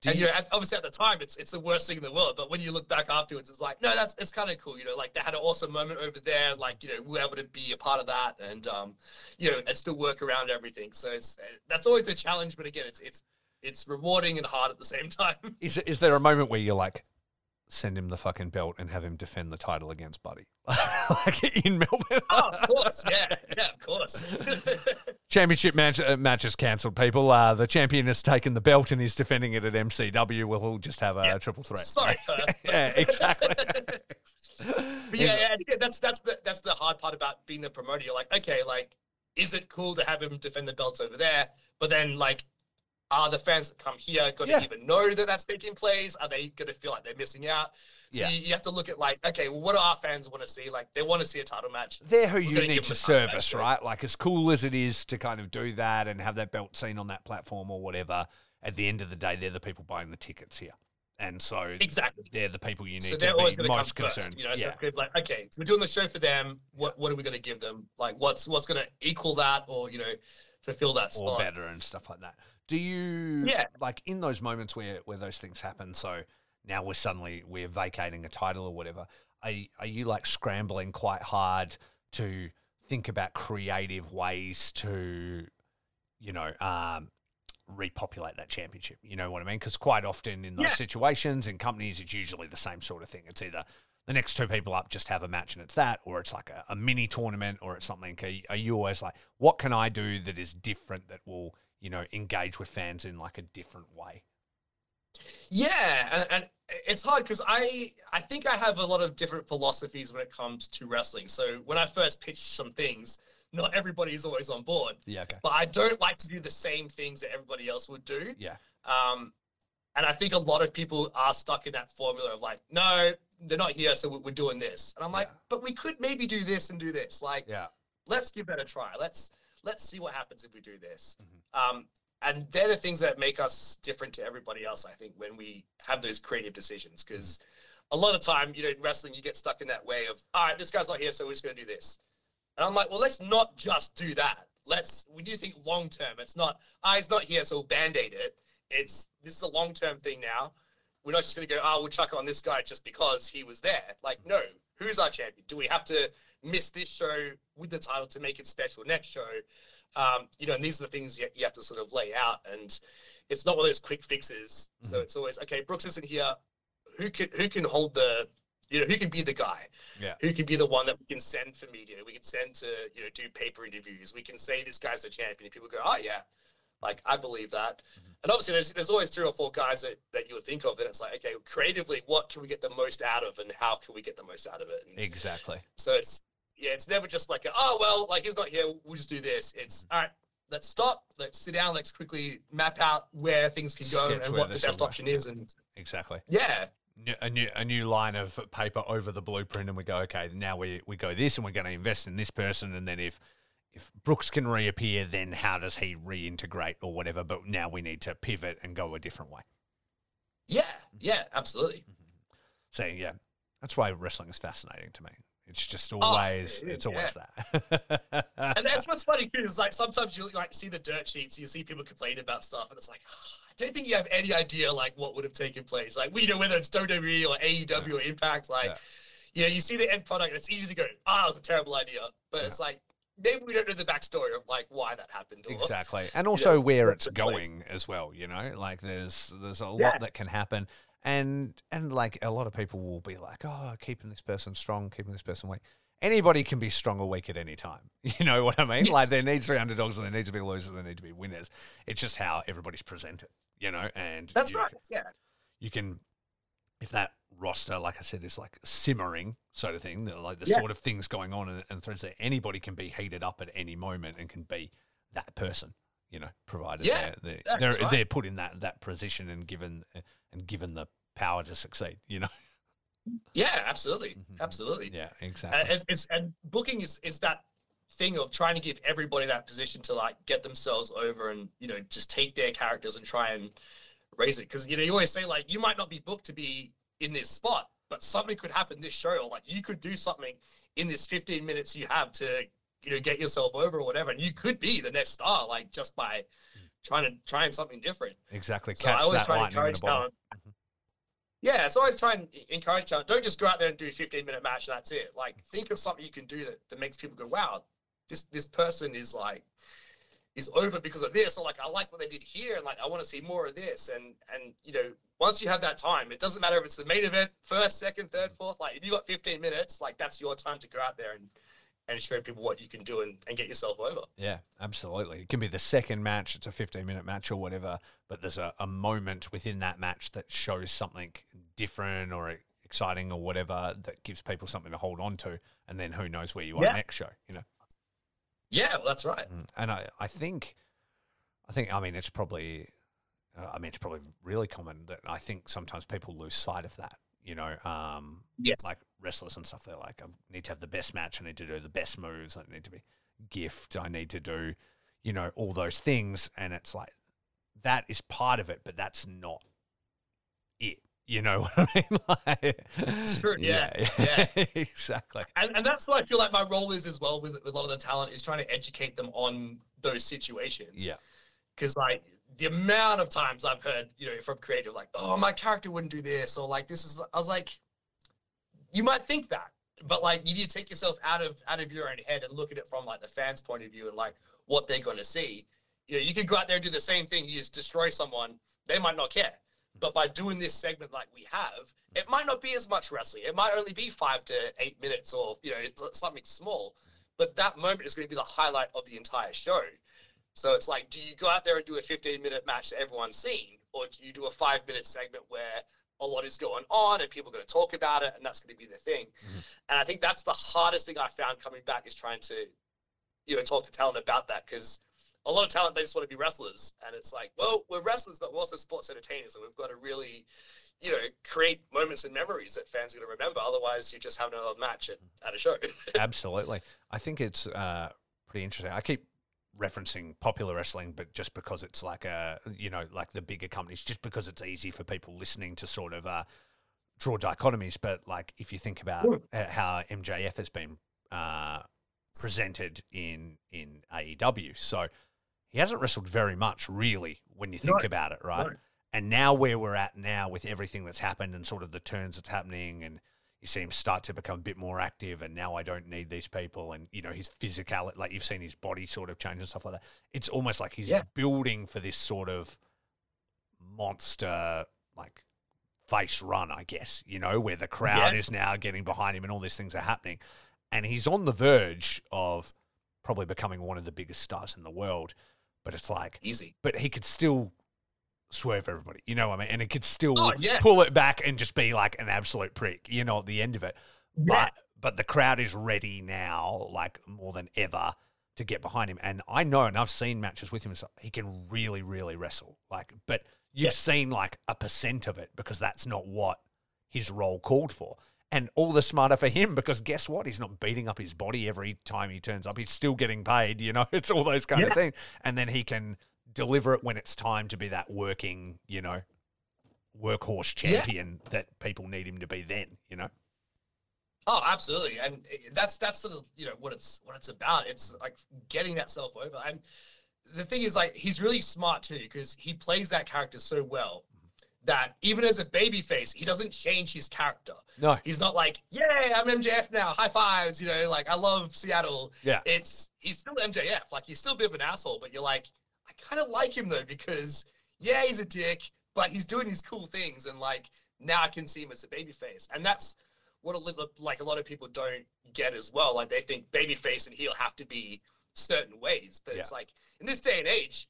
Do and you- you know, obviously at the time, it's it's the worst thing in the world. But when you look back afterwards, it's like, no, that's it's kind of cool. You know, like they had an awesome moment over there. Like you know, we were able to be a part of that, and um, you know, and still work around everything. So it's that's always the challenge. But again, it's it's it's rewarding and hard at the same time. Is is there a moment where you're like, send him the fucking belt and have him defend the title against Buddy, like in Melbourne? oh, of course, yeah, yeah, of course. Championship match uh, match is cancelled. People, uh, the champion has taken the belt and is defending it at MCW. We'll all just have a Yeah. triple threat. Sorry, yeah, exactly. Yeah, yeah, that's that's the that's the hard part about being the promoter. You're like, okay, like, is it cool to have him defend the belts over there? But then, like, are the fans that come here going to Yeah. even know that that's taking place? Are they going to feel like they're missing out? So Yeah. you, you have to look at like, okay, well, what do our fans want to see? Like, they want to see a title match. They're who We're you need to title match, service, right? Like as cool as it is to kind of do that and have that belt seen on that platform or whatever. At the end of the day, they're the people buying the tickets here, and so Exactly. they're the people you need So to they're always be going to most come concerned. first. You know, so yeah. it's like, okay, we're doing the show for them. What what are we going to give them? Like, what's what's going to equal that, or you know, fulfill that or better and stuff like that. Do you Yeah. like in those moments where where those things happen? So now we're suddenly we're vacating a title or whatever. Are are you like scrambling quite hard to think about creative ways to, you know, um, repopulate that championship? You know what I mean? Because quite often in those Yeah. situations in companies, it's usually the same sort of thing. It's either the next two people up just have a match and it's that, or it's like a, a mini tournament, or it's something. Are you, are you always like, what can I do that is different that will, you know, engage with fans in like a different way? Yeah, and, and it's hard because I I think I have a lot of different philosophies when it comes to wrestling. So when I first pitched some things, not everybody is always on board, Yeah. Okay. but I don't like to do the same things that everybody else would do. Yeah. Um, and I think a lot of people are stuck in that formula of like, no, they're not here, so we- we're doing this. And I'm like, Yeah. but we could maybe do this and do this. Like, Yeah. let's give that a try. Let's let's see what happens if we do this. Mhm. Um, and they're the things that make us different to everybody else. I think when we have those creative decisions, because a lot of time, you know, in wrestling, you get stuck in that way of, all right, this guy's not here, so we're just going to do this. And I'm like, well, let's not just do that. Let's we to think long term. It's not, ah, he's not here, so we'll band aid it. It's this is a long term thing now. We're not just going to go, oh, we'll chuck on this guy just because he was there. Like, no, who's our champion? Do we have to miss this show with the title to make it special next show? Um, you know, and these are the things you, you have to sort of lay out. And it's not one of those quick fixes. So Mhm. it's always okay. Brooks isn't here. Who can who can hold the you know who can be the guy? Yeah. Who can be the one that we can send for media? We can send to you know do paper interviews. We can say this guy's a champion. And people go, oh yeah, like I believe that. Mhm. And obviously there's there's always three or four guys that that you would think of. And it's like okay, creatively, what can we get the most out of, and how can we get the most out of it? And Exactly. so it's yeah, it's never just like a, oh well, like he's not here, we'll just do this. It's all right. Let's stop. Let's sit down. Let's quickly map out where things can go Sketch and what the best option is. And Exactly. yeah, A new a new line of paper over the blueprint, and we go, okay, now we we go this, and we're going to invest in this person, and then if if Brooks can reappear, then how does he reintegrate or whatever? But now we need to pivot and go a different way. yeah, yeah, absolutely. So yeah, that's why wrestling is fascinating to me. It's just Oh, always it it's is, always that. And that's what's funny too. Is like sometimes you like see the dirt sheets, you see people complain about stuff, and it's like. I don't think you have any idea like what would have taken place. Like we know whether it's WWE or AEW or Impact. Like, Yeah. you know, you see the end product, and it's easy to go, "Ah, it was a terrible idea," but Yeah. it's like maybe we don't know the backstory of like why that happened. Or, exactly, and also where it's the place? going as well. You know, like there's there's a lot that can happen, and and like a lot of people will be like, oh, keeping this person strong, keeping this person weak. Anybody can be strong or weak at any time. You know what I mean? Like there needs to be underdogs and there needs to be losers, and there need to be winners. It's just how everybody's presented. You know, and That's you right. Yeah. you can if that roster like i said is like simmering sort of thing like the Yeah. sort of things going on and, and threads that anybody can be heated up at any moment and can be that person you know provided Yeah, they're, they're, they're, right. they're put in that that position and given and given the power to succeed you know Yeah, absolutely, Mhm. absolutely. yeah And exactly it's, it's and booking is is that thing of trying to give everybody that position to like get themselves over and you know just take their characters and try and raise it because you know you always say like you might not be booked to be in this spot but something could happen this show or like you could do something in this 15 minutes you have to you know get yourself over or whatever and you could be the next star like just by trying to trying something different exactly so I always that try to encourage talent. Yeah, so I always try and encourage talent. Don't just go out there and do a 15 minute match and that's it. Like, think of something you can do that, that makes people go, wow, this this person is like is over because of this, or like I like what they did here, and like I want to see more of this. And and you know, once you have that time, it doesn't matter if it's the main event, first, second, third, fourth. Like if you got 15 minutes, like that's your time to go out there and and show people what you can do and, and get yourself over. Yeah, absolutely. It can be the second match, it's a 15 minute match or whatever, but there's a, a moment within that match that shows something different or exciting or whatever that gives people something to hold on to. And then who knows where you are Yeah. next show, you know? Yeah, well, that's right. Mm. And I, I think, I think, I mean, it's probably, uh, I mean, it's probably really common that I think sometimes people lose sight of that, you know, um, Yes. like wrestlers and stuff. They're like, I need to have the best match. I need to do the best moves. I need to be gift. I need to do, you know, all those things. And it's like, that is part of it, but that's not it. You know what I mean? Like, True, yeah, exactly. and, and that's what I feel like my role is as well with, with a lot of the talent is trying to educate them on those situations. Yeah. Because like the amount of times I've heard, you know, from creative, like, oh, my character wouldn't do this, or like this is I was like, you might think that, but like you need to take yourself out of out of your own head and look at it from like the fans' point of view and like what they're gonna see. You know, you could go out there and do the same thing, you just destroy someone, they might not care. But by doing this segment like we have, it might not be as much wrestling. It might only be five to eight minutes or, you know, it's something small. But that moment is going to be the highlight of the entire show. So it's like, do you go out there and do a 15 minute match that everyone's seen? Or do you do a five minute segment where a lot is going on and people are going to talk about it and that's going to be the thing? Mhm. And I think that's the hardest thing I found coming back is trying to, you know, talk to talent about that because a lot of talent they just want to be wrestlers and it's like well we're wrestlers but we're also sports entertainers and we've got to really you know create moments and memories that fans are going to remember otherwise you just have another match at, at a show Absolutely. I think it's uh, pretty interesting. I keep referencing popular wrestling, but just because it's like a, you know, like the bigger companies, just because it's easy for people listening to sort of uh, draw dichotomies. But like if you think about Mm. uh, how MJF has been uh, presented in in AEW, so he hasn't wrestled very much, really, when you think about it, right? And now where we're at now with everything that's happened and sort of the turns that's happening and you see him start to become a bit more active and now I don't need these people and you know his physicality like you've seen his body sort of change and stuff like that. It's almost like he's Yeah. building for this sort of monster like face run, I guess, you know, where the crowd Yeah. is now getting behind him and all these things are happening. And he's on the verge of probably becoming one of the biggest stars in the world. But it's like, Easy. but he could still swerve everybody, you know what I mean? And it could still Oh, yeah. pull it back and just be like an absolute prick, you know, at the end of it. But but the crowd is ready now, like more than ever, to get behind him. And I know, and I've seen matches with him, and stuff, he can really, really wrestle. Like, but you've Yeah. seen like a percent of it because that's not what his role called for. And all the smarter for him because guess what? He's not beating up his body every time he turns up. He's still getting paid, you know, it's all those kind of things. And then he can deliver it when it's time to be that working, you know, workhorse Yeah. champion that people need him to be then, you know? Oh, absolutely, and that's that's sort of you know what it's what it's about. It's like getting that self over, and the thing is like he's really smart too because he plays that character so well that even as a baby face, he doesn't change his character. No. He's not like, "Yay, I'm MJF now, high fives," you know, like I love Seattle. Yeah. It's he's still MJF, like he's still a bit of an asshole, but you're like, I kind of like him though because yeah, he's a dick, but he's doing these cool things, and like now I can see him as a baby face, and that's what a little like a lot of people don't get as well. Like they think babyface and heel have to be certain ways, but it's like in this day and age,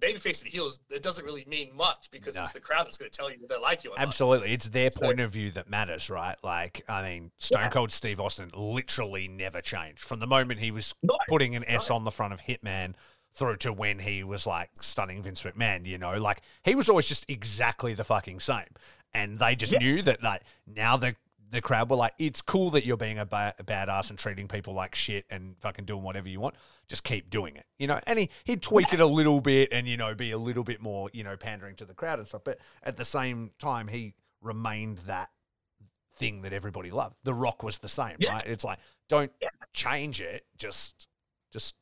babyface and heels it doesn't really mean much because No. it's the crowd that's going to tell you if they like you or not. Absolutely. It's their So- point of view that matters, right? Like, I mean, Stone Yeah. Cold Steve Austin literally never changed from the moment he was No, putting an S on the front of Hitman through to when he was like stunning Vince McMahon, you know? Like, he was always just exactly the fucking same. And they just knew that, like, now the the crowd were like, it's cool that you're being a, ba- a badass and treating people like shit and fucking doing whatever you want. Just keep doing it, you know. And he he'd tweak it a little bit and you know be a little bit more you know pandering to the crowd and stuff. But at the same time, he remained that thing that everybody loved. The Rock was the same, Yeah. right? It's like don't Yeah. change it, just just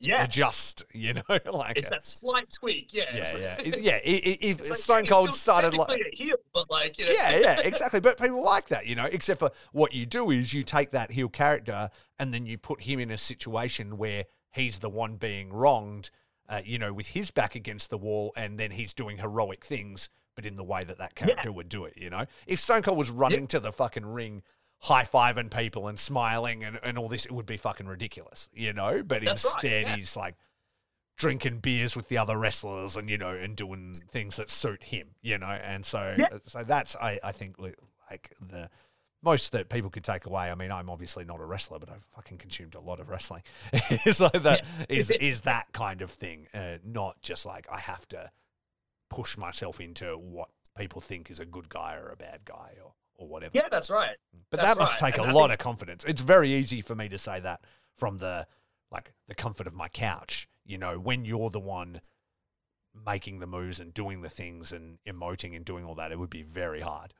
yeah, adjust, you know, like it's uh, that slight tweak. Yeah, yeah, yeah, it's- It- yeah. If like, Stone Cold started like a heel, but like you know, yeah, yeah, exactly. But people like that, you know. Except for what you do is you take that heel character and then you put him in a situation where he's the one being wronged, uh, you know, with his back against the wall, and then he's doing heroic things, but in the way that that character would do it, you know. If Stone Cold was running to the fucking ring, high fiving people and smiling and, and all this, it would be fucking ridiculous, you know. But That's right, instead, yeah. he's like drinking beers with the other wrestlers and you know and doing things that suit him you know and so Yeah. so that's i i think like the most that people could take away i mean i'm obviously not a wrestler but i've fucking consumed a lot of wrestling like that is is that kind of thing uh, not just like i have to push myself into what people think is a good guy or a bad guy or or whatever yeah, that's right. Mm. but That's that must right, take and a I lot think- of confidence. It's very easy for me to say that from the like the comfort of my couch. You know, when you're the one making the moves and doing the things and emoting and doing all that, it would be very hard.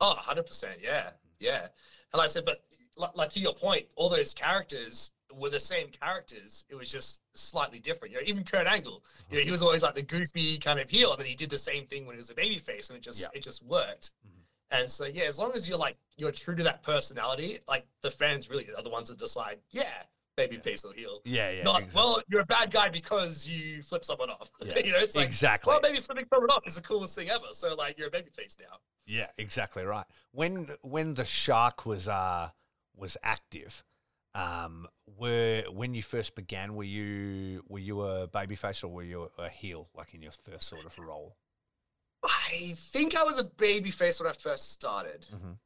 Oh, 100%. Yeah. Yeah. And like I said, but like, like to your point, all those characters were the same characters. It was just slightly different. You know, even Kurt Angle, you know, he was always like the goofy kind of heel, and then he did the same thing when he was a babyface, and it just Yeah. it just worked. Mhm. And so yeah, as long as you're like you're true to that personality, like the fans really are the ones that decide, yeah, babyface or heel. Yeah, yeah. Not exactly. well, you're a bad guy because you flip someone off. Yeah, you know, it's like exactly. well, maybe flipping someone off is the coolest thing ever. So like you're a babyface now. Yeah, exactly right. When when the shark was uh was active, um, were when you first began, were you were you a babyface or were you a heel, like in your first sort of role? I think I was a baby face when I first started. Mhm.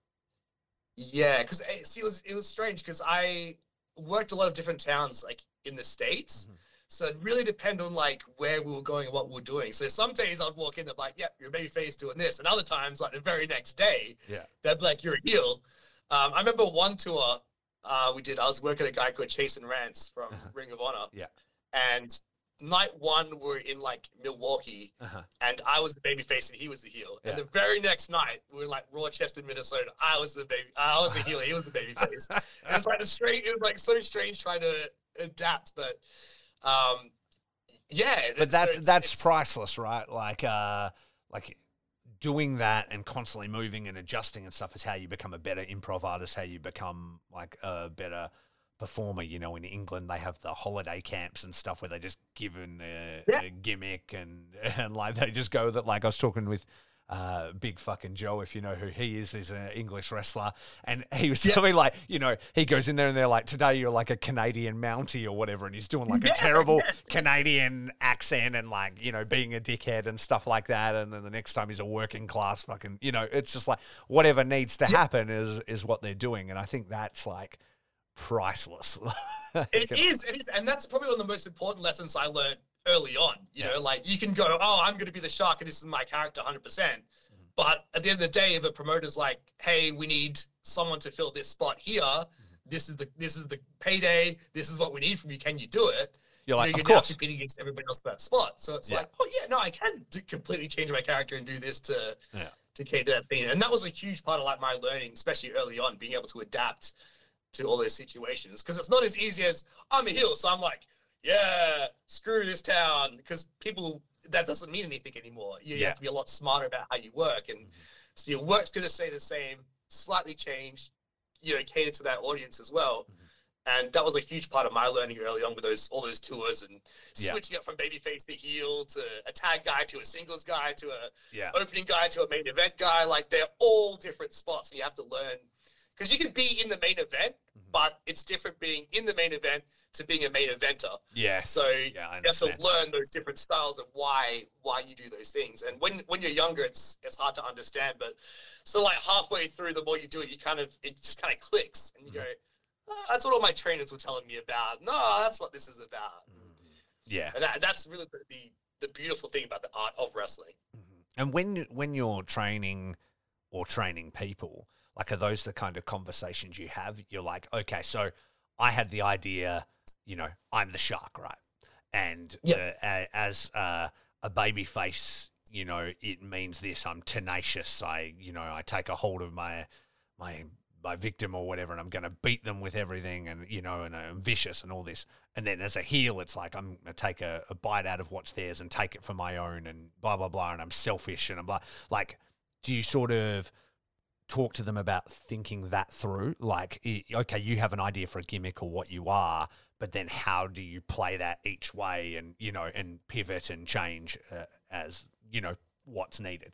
Yeah, because it was it was strange because I worked a lot of different towns like in the states, Mhm. so it really depended on like where we were going and what we were doing. So some days I'd walk in and be like, "Yep, you're a baby face doing this," and other times like the very next day, Yeah. they'd be like, "You're a heel." Um, I remember one tour uh, we did. I was working with a guy called Chasyn Rance from Uh-huh. Ring of Honor. Yeah. And night one we're in like Milwaukee Uh-huh. and I was the baby face and he was the heel. Yeah. And the very next night, we were in like Rochester, Minnesota. I was the baby. I was the heel. He was the baby face. It's like the strange. It was like so strange trying to adapt, but um, yeah. but so that's it's- that's it's- priceless, right? Like uh like doing that and constantly moving and adjusting and stuff is how you become a better improv artist, how you become like a better performer. You know, in England they have the holiday camps and stuff where they just given a, uh, Yeah. a gimmick and and like they just go with it. Like I was talking with. Uh, big fucking Joe, if you know who he is, is an English wrestler, and he was telling me like, you know, he goes in there and they're like, today you're like a Canadian Mountie or whatever, and he's doing like a terrible. Canadian accent and like, you know, being a dickhead and stuff like that, and then the next time he's a working class fucking, you know, it's just like whatever needs to happen is is what they're doing, and I think that's like priceless. It is, it is, and that's probably one of the most important lessons I learned early on. You Yeah. know, like you can go, oh, I'm going to be the shark, and this is my character, 100. percent mm-hmm. But at the end of the day, if a promoter's like, hey, we need someone to fill this spot here, mm-hmm. this is the this is the payday, this is what we need from you. Can you do it? You're like, you know, of you're course. competing against everybody else in that spot. So it's Yeah. like, oh yeah, no, I can completely change my character and do this to Yeah. to cater that thing. And that was a huge part of like my learning, especially early on, being able to adapt to all those situations. Because it's not as easy as I'm a heel, so I'm like, yeah, screw this town. Because people that doesn't mean anything anymore. You, you have to be a lot smarter about how you work, and so your work's going to stay the same, slightly change, you know, cater to that audience as well. And that was a huge part of my learning early on with those all those tours and Yeah. switching up from babyface to heel to a tag guy to a singles guy to a Yeah. opening guy to a main event guy. Like they're all different spots, and you have to learn because you can be in the main event, Mhm. but it's different being in the main event to being a main eventer. Yeah. So yeah, you have to learn those different styles of why why you do those things. And when when you're younger, it's it's hard to understand. But so like halfway through, the more you do it, you kind of it just kind of clicks, and you Mm-hmm. go, "Ah, "That's what all my trainers were telling me about." No, that's what this is about. Yeah. And that, that's really the, the the beautiful thing about the art of wrestling. Mhm. And when when you're training or training people, like are those the kind of conversations you have? You're like, okay, so I had the idea, you know, I'm the shark, right? And Yeah. uh, a- as uh, a baby face, you know, it means this. I'm tenacious. I, you know, I take a hold of my my my victim or whatever, and I'm going to beat them with everything, and you know, and I'm vicious and all this. And then as a heel, it's like I'm going to take a, a bite out of what's theirs and take it for my own, and blah blah blah. And I'm selfish, and I'm blah. Like, do you sort of talk to them about thinking that through? Like, okay, you have an idea for a gimmick or what you are, but then how do you play that each way, and you know, and pivot and change uh, as you know what's needed?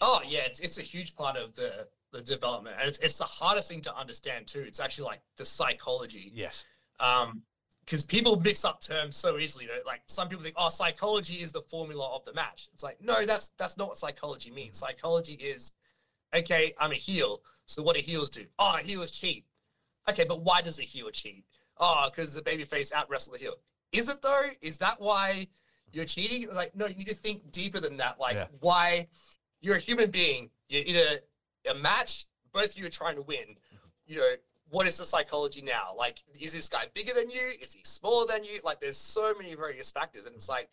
Oh yeah, it's it's a huge part of the the development, and it's it's the hardest thing to understand too. It's actually like the psychology, Yes. um, because people mix up terms so easily. You know, like some people think, oh, psychology is the formula of the match. It's like no, that's that's not what psychology means. Psychology is, okay, I'm a heel. So what do heels do? Oh, heels cheat. Okay, but why does a heel cheat? Oh, because the babyface out wrestle the heel. Is it though? Is that why you're cheating? Like, no, you need to think deeper than that. Like, Yeah. why you're a human being. You're in a, a match, both of you are trying to win. You know, what is the psychology now? Like, is this guy bigger than you? Is he smaller than you? Like, there's so many various factors, and it's like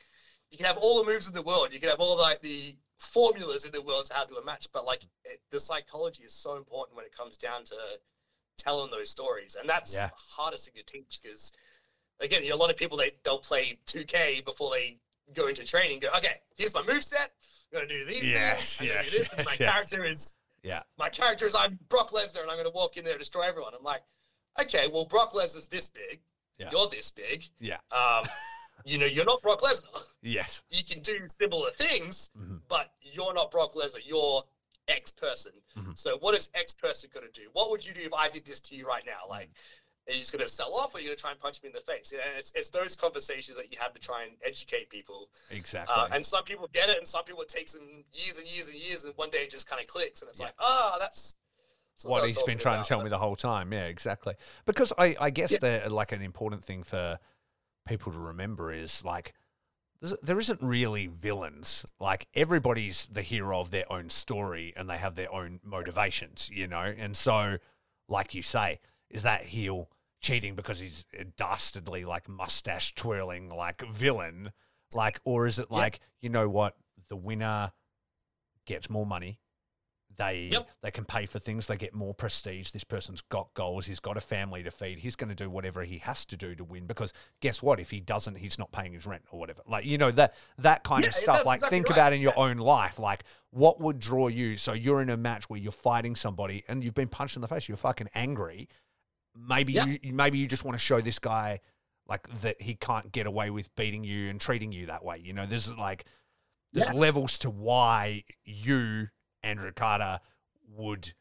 you can have all the moves in the world, you can have all like the formulas in the world to how to do a match, but like it, the psychology is so important when it comes down to telling those stories, and that's Yeah. the hardest thing to teach because again, you know, a lot of people they they'll play 2K before they go into training. Go, okay, here's my move set. I'm gonna do these Yes, things. Gonna yes, yes, my yes. character is Yeah. my character is I'm Brock Lesnar and I'm going to walk in there and destroy everyone. I'm like, okay, well, Brock Lesnar's this big. Yeah. You're this big. Yeah. Um, you know, you're not Brock Lesnar. Yes. You can do similar things, Mhm. but you're not Brock Lesnar. You're X person. Mhm. So what is X person going to do? What would you do if I did this to you right now? Like, are you just going to sell off or are you going to try and punch me in the face? And it's, it's those conversations that you have to try and educate people. Exactly. Uh, and some people get it, and some people it takes them years and years and years, and one day it just kind of clicks, and it's Yeah. like, oh, that's, that's what he's been trying about." to tell me the whole time. Yeah, exactly. Because I, I guess Yeah. the like an important thing for people to remember is like there isn't really villains. Like everybody's the hero of their own story and they have their own motivations, you know. And so, like you say, is that heel cheating because he's a dastardly like mustache twirling like villain, like, or is it like you know what the winner gets more money they Yep. they can pay for things they get more prestige this person's got goals he's got a family to feed he's going to do whatever he has to do to win because guess what if he doesn't he's not paying his rent or whatever like you know that that kind of stuff like exactly think right. about in your Yeah. own life like what would draw you so you're in a match where you're fighting somebody and you've been punched in the face you're fucking angry maybe Yeah. you maybe you just want to show this guy like that he can't get away with beating you and treating you that way. You know, there's like there's Yeah. levels to why you, Andrew Carter, would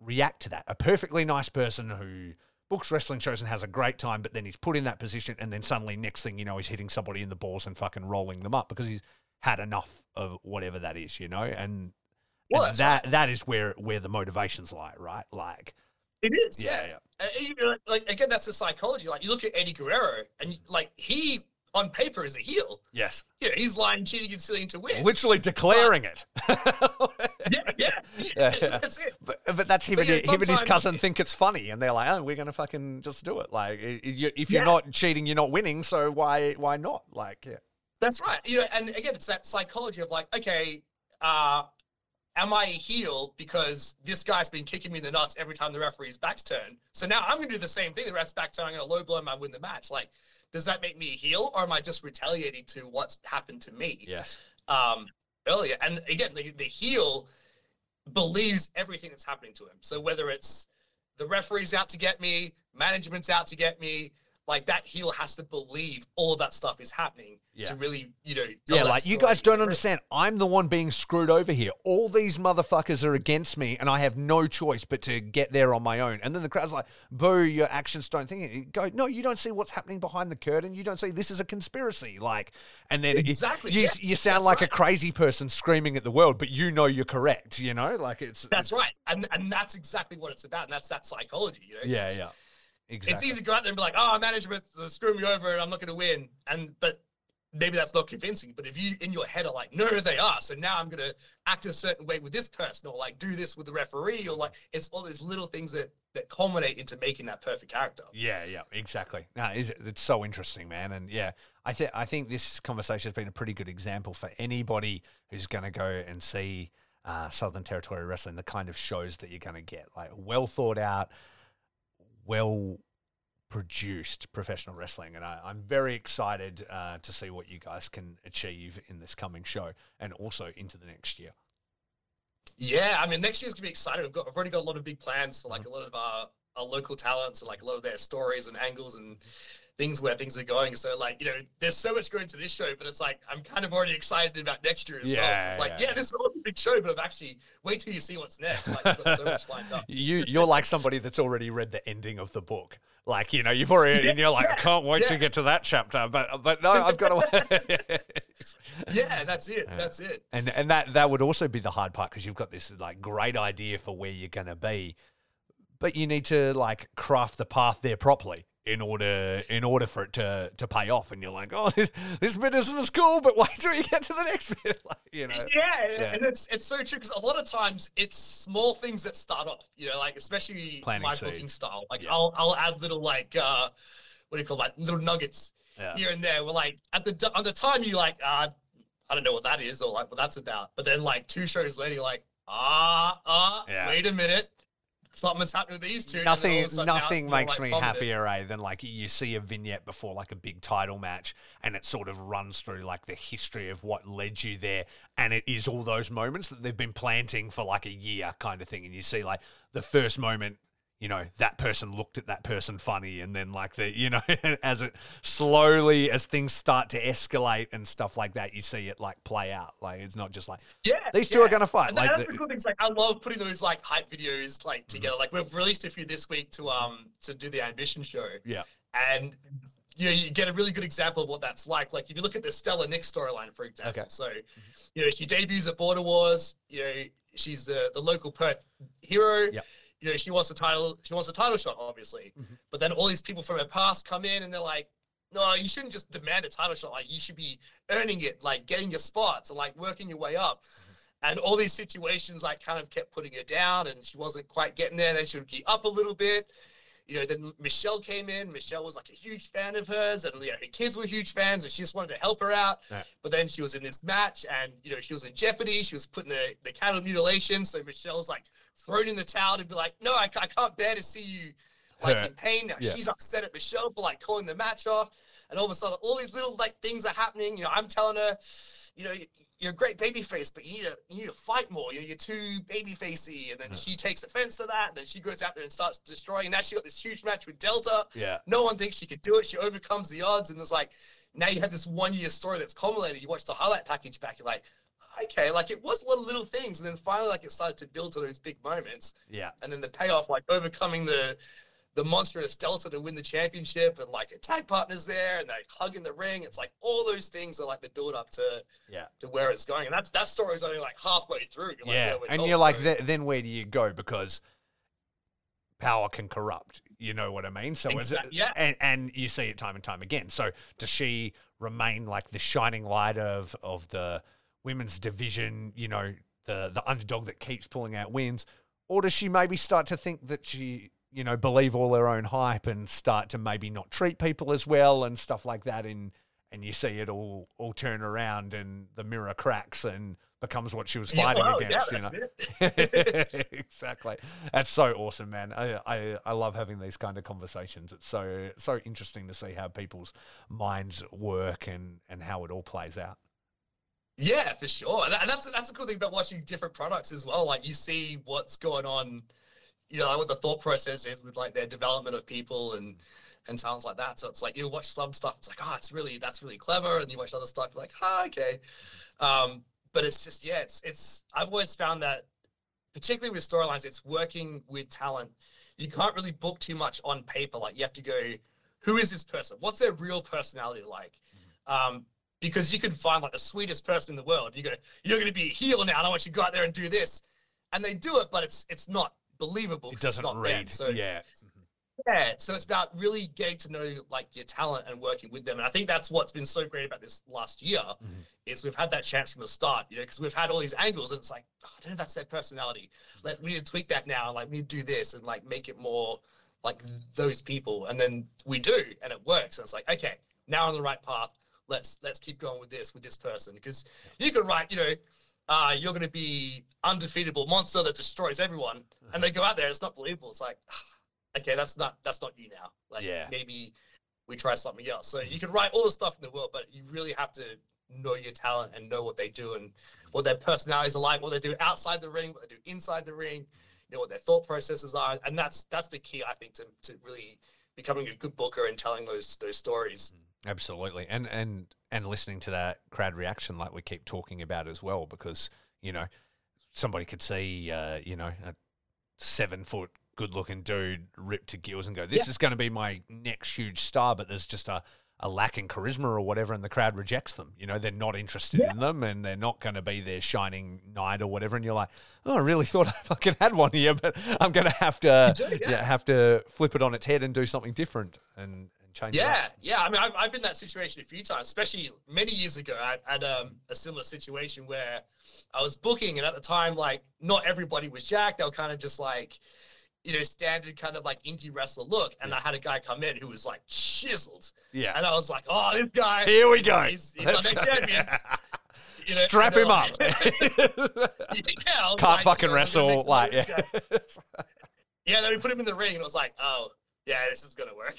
react to that. A perfectly nice person who books wrestling shows and has a great time, but then he's put in that position, and then suddenly, next thing you know, he's hitting somebody in the balls and fucking rolling them up because he's had enough of whatever that is, you know. And, Well, and that that is where where the motivations lie, right? Like, It is, yeah, yeah. yeah. Like again, that's the psychology. Like you look at Eddie Guerrero, and like he on paper is a heel. yes, know, he's lying, cheating, and stealing to win. literally declaring it. yeah, yeah, Yeah, yeah. that's it. But, but that's him, But and, yeah, him and his cousin think it's funny, and they're like, "Oh, we're gonna fucking just do it." Like, i- i- you- if you're Yeah. not cheating, you're not winning. So why why not? Like, yeah, That's right. You know, and again, it's that psychology of like, okay, uh, am I a heel because this guy's been kicking me in the nuts every time the referee's back's turned? So now I'm going to do the same thing. The ref's back turn, I'm going to low blow him, I win the match. Like, does that make me a heel, or am I just retaliating to what's happened to me yes, um, Oh, earlier? And again, the, the heel believes everything that's happening to him. So whether it's the referee's out to get me, management's out to get me. Like that heel has to believe all of that stuff is happening Yeah. to really, you know. yeah. Like, you guys don't understand. I'm the one being screwed over here. All these motherfuckers are against me, and I have no choice but to get there on my own. And then the crowd's like, "Boo! Your actions don't think it." You go, no, you don't see what's happening behind the curtain. You don't see this is a conspiracy. Like, and then it- Exactly, you yeah, you sound that's like a crazy person screaming at the world, but you know you're correct. You know, like it's That's it's- right, and and that's exactly what it's about, and that's that psychology. You know, Yeah, yeah. Exactly. It's easy to go out there and be like, "Oh, management screw me over, and I'm not going to win," and but maybe that's not convincing. But if you in your head are like, "No, they are," so now I'm going to act a certain way with this person, or like do this with the referee, or like it's all these little things that that culminate into making that perfect character. Yeah, yeah, exactly. No, it's, it's so interesting, man. And yeah, I think I think this conversation has been a pretty good example for anybody who's going to go and see uh, Southern Territory Wrestling, the kind of shows that you're going to get, like well thought out, well produced professional wrestling. And I, I'm very excited uh, to see what you guys can achieve in this coming show and also into the next year. Yeah, I mean, next year's gonna be exciting. We've got, I've already got a lot of big plans for like a lot of our, our local talents and like a lot of their stories and angles and things where things are going. So like, you know, there's so much going to this show, but it's like I'm kind of already excited about next year as well. 'cause it's like, yeah. yeah, this is a big show, but I've actually wait till you see what's next. Like, we've got so much lined up. You you're like somebody that's already read the ending of the book. Like you know, you've already and you're like, I can't wait to get to that chapter. But but no, I've got to. Yeah, that's it. That's it. and and that that would also be the hard part because you've got this like great idea for where you're gonna be, but you need to like craft the path there properly in order in order for it to to pay off. And you're like, oh, this, this bit isn't as cool, but wait till you get to the next bit. Like, you know. Yeah, Yeah. and it's it's so true because a lot of times it's small things that start off. You know, like especially Planting my booking seeds. style. Like Yeah. I'll I'll add little like uh, what do you call that? Little nuggets Yeah. here and there. We're like at the on the time you like uh, I don't know what that is or like what that's about. But then like two shows later, you're like ah ah Yeah. wait a minute, something's happening with these two. and then all of Nothing, a sudden now it's nothing makes me happier, eh, than like you see a vignette before like a big title match, and it sort of runs through like the history of what led you there, and it is all those moments that they've been planting for like a year, kind of thing, and you see like the first moment. You know that person looked at that person funny, and then like the you know as it slowly as things start to escalate and stuff like that, you see it like play out. Like it's not just like Yeah, these two are gonna fight. And Like that's the- the cool thing. Like I love putting those like hype videos Mm-hmm. like together. Like we've released a few this week to um to do the ambition show, yeah, and you know, you get a really good example of what that's like. Like if you look at the Stella Nyx storyline, for example. Okay. So, you know, she debuts at Border Wars. You know, she's the the local Perth hero. Yep. You know, she wants a title. She wants a title shot, obviously. Mhm. But then all these people from her past come in and they're like, no, you shouldn't just demand a title shot. Like you should be earning it, like getting your spots, and like working your way up. And all these situations like kind of kept putting her down, and she wasn't quite getting there. Then she would get up a little bit. You know, then Michelle came in. Michelle was like a huge fan of hers, and you know, her kids were huge fans, and she just wanted to help her out. But then she was in this match, and you know, she was in jeopardy. She was putting the the cattle mutilation. So Michelle's like thrown in the towel to be like, "No, I, I can't bear to see you like Hurt. in pain." Now Yeah. she's upset at Michelle for like calling the match off, and all of a sudden, all these little like things are happening. You know, I'm telling her, you know, you're a great baby face, but you need to you need to fight more. You're, you're too baby facey. And then Yeah. she takes offense to that. And then she goes out there and starts destroying. Now she got this huge match with Delta. Yeah. No one thinks she could do it. She overcomes the odds. And it's like now you have this one year story that's culminated. You watch the highlight package back, you're like, okay, like it was a lot of little things. And then finally like it started to build to those big moments. Yeah. And then the payoff, like overcoming the the monstrous Delta to win the championship and like a tag partners there and they hug in the ring. It's like all those things are like the build up to Yeah. to where it's going. And that's that story's only like halfway through. You're like, yeah, and you're like, so- "Th- then where do you go? Because power can corrupt. You know what I mean? So is it, yeah. and and you see it time and time again. So does she remain like the shining light of of the women's division? You know, the the underdog that keeps pulling out wins, or does she maybe start to think that she you know believe all their own hype and start to maybe not treat people as well and stuff like that? And and you see it all all turn around and the mirror cracks and becomes what she was Yeah, fighting well, yeah, against. you that's know. it. exactly. That's so awesome, man. I, I I love having these kind of conversations. It's so so interesting to see how people's minds work and and how it all plays out. Yeah, for sure. And, and that's that's a cool thing about watching different products as well. Like you see what's going on, you know, what the thought process is with like their development of people and and sounds like that. So it's like you watch some stuff, it's like, oh, it's really that's really clever, and you watch other stuff, you're like, oh, okay. Um, but it's just yeah, it's it's I've always found that particularly with storylines, it's working with talent. You can't really book too much on paper. Like you have to go, who is this person? What's their real personality like? Um, because you could find like the sweetest person in the world. You go, you're going to be a heel now, and I want you to go out there and do this, and they do it, but it's it's not believable. It doesn't read. So yeah. yeah, so it's about really getting to know like your talent and working with them. And I think that's what's been so great about this last year Mhm. is we've had that chance from the start, you know, because we've had all these angles and it's like, oh, I don't know if that's their personality. Let we need to tweak that now, like we need to do this and like make it more like those people. And then we do, and it works. And it's like, okay, now on the right path. Let's let's keep going with this with this person because you could write, you know, uh, you're going to be undefeatable monster that destroys everyone, and they go out there, it's not believable. It's like, okay, that's not that's not you now. Like Yeah. maybe we try something else. So you can write all the stuff in the world, but you really have to know your talent and know what they do and what their personalities are like, what they do outside the ring, what they do inside the ring, you know what their thought processes are, and that's that's the key I think to to really becoming a good booker and telling those those stories. Absolutely, and and and listening to that crowd reaction, like we keep talking about as well, because you know somebody could see, uh, you know, a seven foot good looking dude ripped to gills and go, "This is going to be my next huge star," but there's just a a lack in charisma or whatever, and the crowd rejects them. You know, they're not interested in them, and they're not going to be their shining knight or whatever. And you're like, "Oh, I really thought I fucking had one here, but I'm going to have to, do, yeah. yeah, have to flip it on its head and do something different and." Change. Yeah, yeah. I mean, I've, I've been in that situation a few times, especially many years ago. I had um, a similar situation where I was booking, and at the time, like, not everybody was jacked. They were kind of just like, you know, standard kind of like indie wrestler look. And I had a guy come in who was like chiseled, Yeah. and I was like, oh, this guy. Here we go. He's, he's Let's next go. champion. You know, Strap him they're up. yeah, Can't like, fucking you know, wrestle. Like, yeah. Yeah, then we put him in the ring, and it was like, oh, yeah, this is gonna work.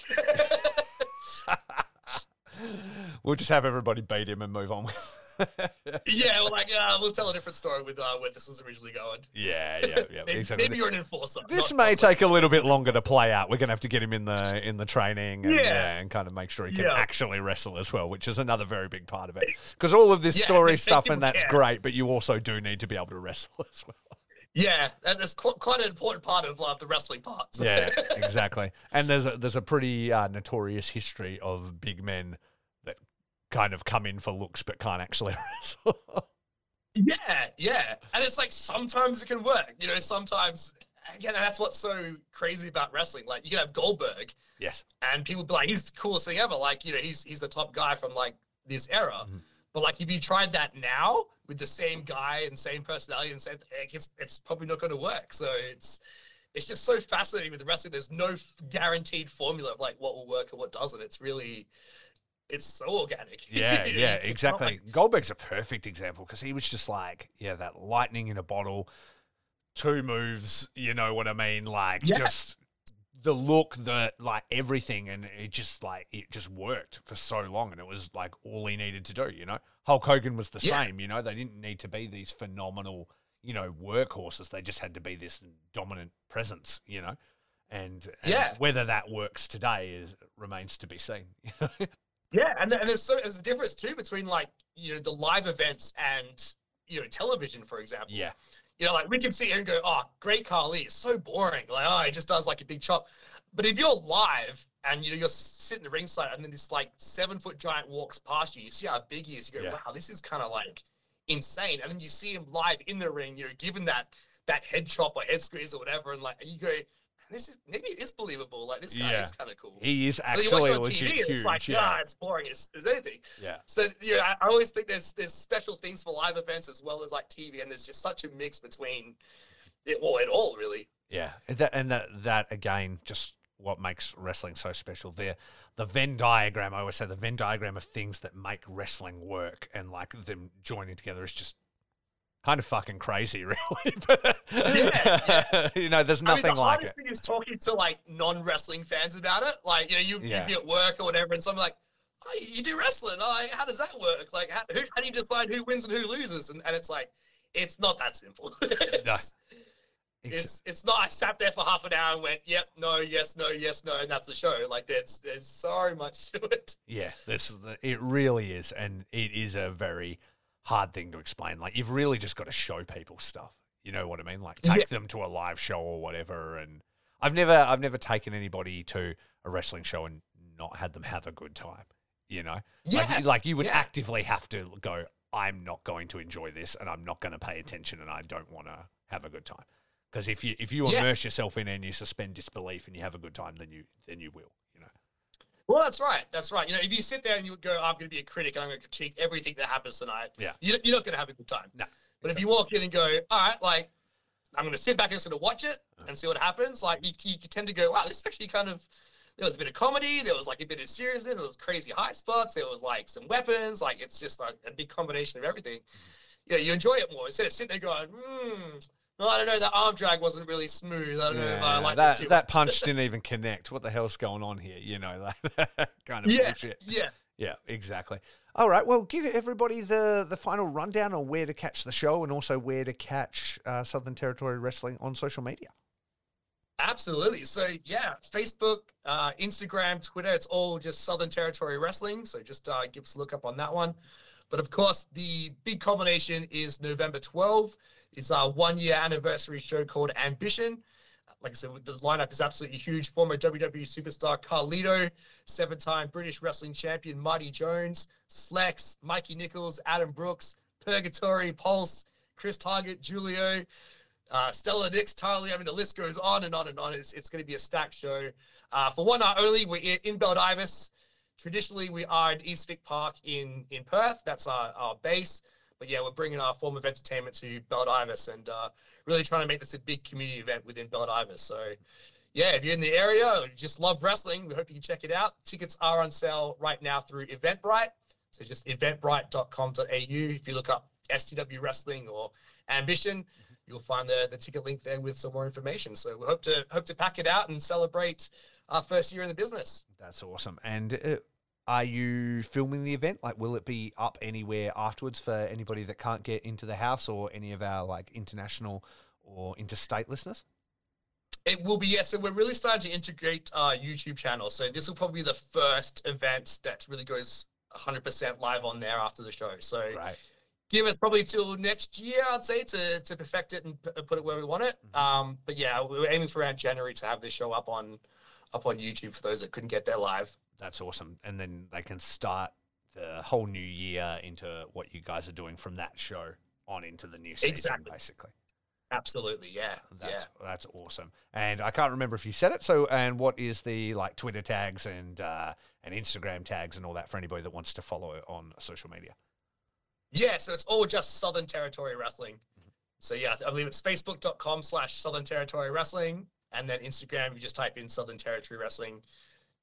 we'll just have everybody beat him and move on. Yeah, well, like, uh, we'll tell a different story with uh, where this was originally going. yeah, yeah, yeah. Maybe, exactly. maybe you're an enforcer. this not- may not take a little bit longer to play out. We're gonna have to get him in the in the training and, Yeah. yeah, and kind of make sure he can Yeah. actually wrestle as well, which is another very big part of it. Because all of this story stuff and that's care. great, but you also do need to be able to wrestle as well. Yeah, that- that's qu- quite an important part of uh, the wrestling part. Yeah, exactly. And there's a, there's a pretty uh, notorious history of big men that kind of come in for looks but can't actually wrestle. yeah, yeah. And it's like sometimes it can work. You know, sometimes, again, and that's what's so crazy about wrestling. Like, you can have Goldberg, yes. and people be like, he's the coolest thing ever. Like, you know, he's he's the top guy from like this era. Mhm. But like, if you tried that now with the same guy and same personality and same, like, it's it's probably not going to work. So it's it's just so fascinating with the wrestling. There's no f- guaranteed formula of like what will work and what doesn't. It's really it's so organic. Yeah, yeah, exactly. like- Goldberg's a perfect example because he was just like, yeah, that lightning in a bottle, two moves, you know what I mean? Like Yeah. just the look, the like everything, and it just like it just worked for so long, and it was like all he needed to do. You know, Hulk Hogan was the Yeah. same. You know, they didn't need to be these phenomenal, you know, workhorses. They just had to be this dominant presence. You know, and, and Yeah. whether that works today is remains to be seen. Yeah, and, and there's so there's a difference too between like you know the live events and you know television, for example. yeah, You know, like we can sit here and go, "Oh, Great Khali is so boring." Like, oh, he just does like a big chop. But if you're live and you know you're sitting at ringside and then this like seven foot giant walks past you, you see how big he is. You go, Yeah. "Wow, this is kind of like insane." And then you see him live in the ring, you know, given that that head chop or head squeeze or whatever, and like and you go, "This is maybe it is believable. Like this guy Yeah. is kind of cool." he is But you watch actually it on TV, huge. it's like, yeah. ah, it's boring as, as anything. yeah. So you know, I, I always think there's there's special things for live events as well as like TV, and there's just such a mix between it, well, it all really. Yeah, and that, and that that again, just what makes wrestling so special. The the Venn diagram, I always say, the Venn diagram of things that make wrestling work, and like them joining together is just kind of fucking crazy, really. but Yeah, you know, there's I mean, nothing the like it. hardest thing is talking to like non-wrestling fans about it. Like, you know, you Yeah. you'd be at work or whatever, and someone like, oh, you do wrestling. Oh, how does that work? Like, how, who, how do you decide who wins and who loses? And, and it's like, it's not that simple. it's, Ex- it's it's not. I sat there for half an hour and went, yep, no, yes, no, yes, no, and that's the show. Like, there's there's so much to it. Yeah, this it really is, and it is a very hard thing to explain. Like you've really just got to show people stuff. You know what I mean? Like take them to a live show or whatever. And I've never, I've never taken anybody to a wrestling show and not had them have a good time. You know, Yeah, like, like you would yeah. actively have to go. I'm not going to enjoy this, and I'm not going to pay attention, and I don't want to have a good time. Because if you if you Yeah. immerse yourself in it and you suspend disbelief and you have a good time, then you then you will. Well, that's right. That's right. You know, if you sit there and you go, I'm going to be a critic and I'm going to critique everything that happens tonight, Yeah. you- you're not going to have a good time. No, But if you walk in and go, all right, like, I'm going to sit back and just going to watch it and see what happens, like, you, you tend to go, wow, this is actually kind of, there was a bit of comedy, there was like a bit of seriousness, there was crazy high spots, there was like some weapons, like, it's just like a big combination of everything. Mm-hmm. You know, you enjoy it more instead of sitting there going, hmm, I don't know, that arm drag wasn't really smooth. I don't know if I like that this too that much." punch didn't even connect. What the hell's going on here? You know, that kind of yeah, bullshit. yeah. Yeah, exactly. All right, well, give everybody the the final rundown on where to catch the show and also where to catch uh, Southern Territory Wrestling on social media. Absolutely. So yeah, Facebook, uh, Instagram, Twitter, it's all just Southern Territory Wrestling. So just uh, give us a look up on that one. But of course, the big combination is November 12. It's our one year anniversary show called Ambition. Like I said, the lineup is absolutely huge. Former WWE superstar Carlito, seven time British wrestling champion Marty Jones, Slex, Mikey Nicholls, Adam Brooks, Purgatory, Pulse, Chris Target, Julio, uh, Stella Nyx, Tyler. I mean, the list goes on and on and on. It's, it's going to be a stacked show. Uh, for one night only, we're in, Baldivis. Traditionally, we are in East Vic Park in, in Perth. That's our, our base. But yeah, we're bringing our form of entertainment to Baldivis and uh, really trying to make this a big community event within Baldivis. So yeah, if you're in the area or you just love wrestling, we hope you can check it out. Tickets are on sale right now through Eventbrite. So just eventbrite.com.au. If you look up STW Wrestling or Ambition, you'll find the, the ticket link there with some more information. So we hope to hope to pack it out and celebrate our first year in the business. That's awesome. And uh, are you filming the event? Like, will it be up anywhere afterwards for anybody that can't get into the house or any of our like international or interstate listeners? It will be yes. So we're really starting to integrate our YouTube channel. So this will probably be the first event that really goes 100% live on there after the show. So Right. give us probably till next year, I'd say, to to perfect it and p- put it where we want it. Mhm. Um, but yeah, we're aiming for around January to have this show up on up on YouTube for those that couldn't get there live. That's awesome. And then they can start the whole new year into what you guys are doing from that show on into the new season, Exactly. basically. Absolutely, yeah, yeah. That's that's awesome. And I can't remember if you said it. So, and what is the like Twitter tags and uh, and Instagram tags and all that for anybody that wants to follow it on social media? Yeah, so it's all just Southern Territory Wrestling. So yeah, I believe it's facebook.com slash Southern Territory Wrestling. And then Instagram, you just type in Southern Territory Wrestling.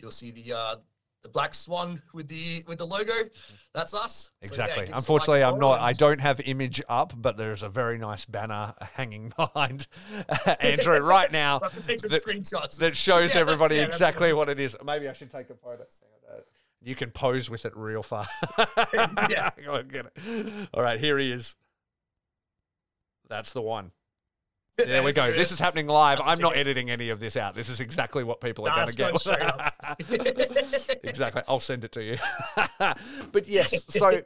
You'll see the uh the black swan with the with the logo. That's us. So, yeah, Exactly. give us like Unfortunately, I'm not. I don't have image up, but there's a very nice banner hanging behind Andrew right now We'll have to take some that- screenshots. that shows Yeah, everybody yeah, exactly what it is. Maybe I should take a photo. Uh, You can pose with it real far. Yeah. Go get it. All right, here he is. That's the one. There we go. This is happening live. That's I'm not editing any of this out. This is exactly what people are going to get. exactly. I'll send it to you. but yes, so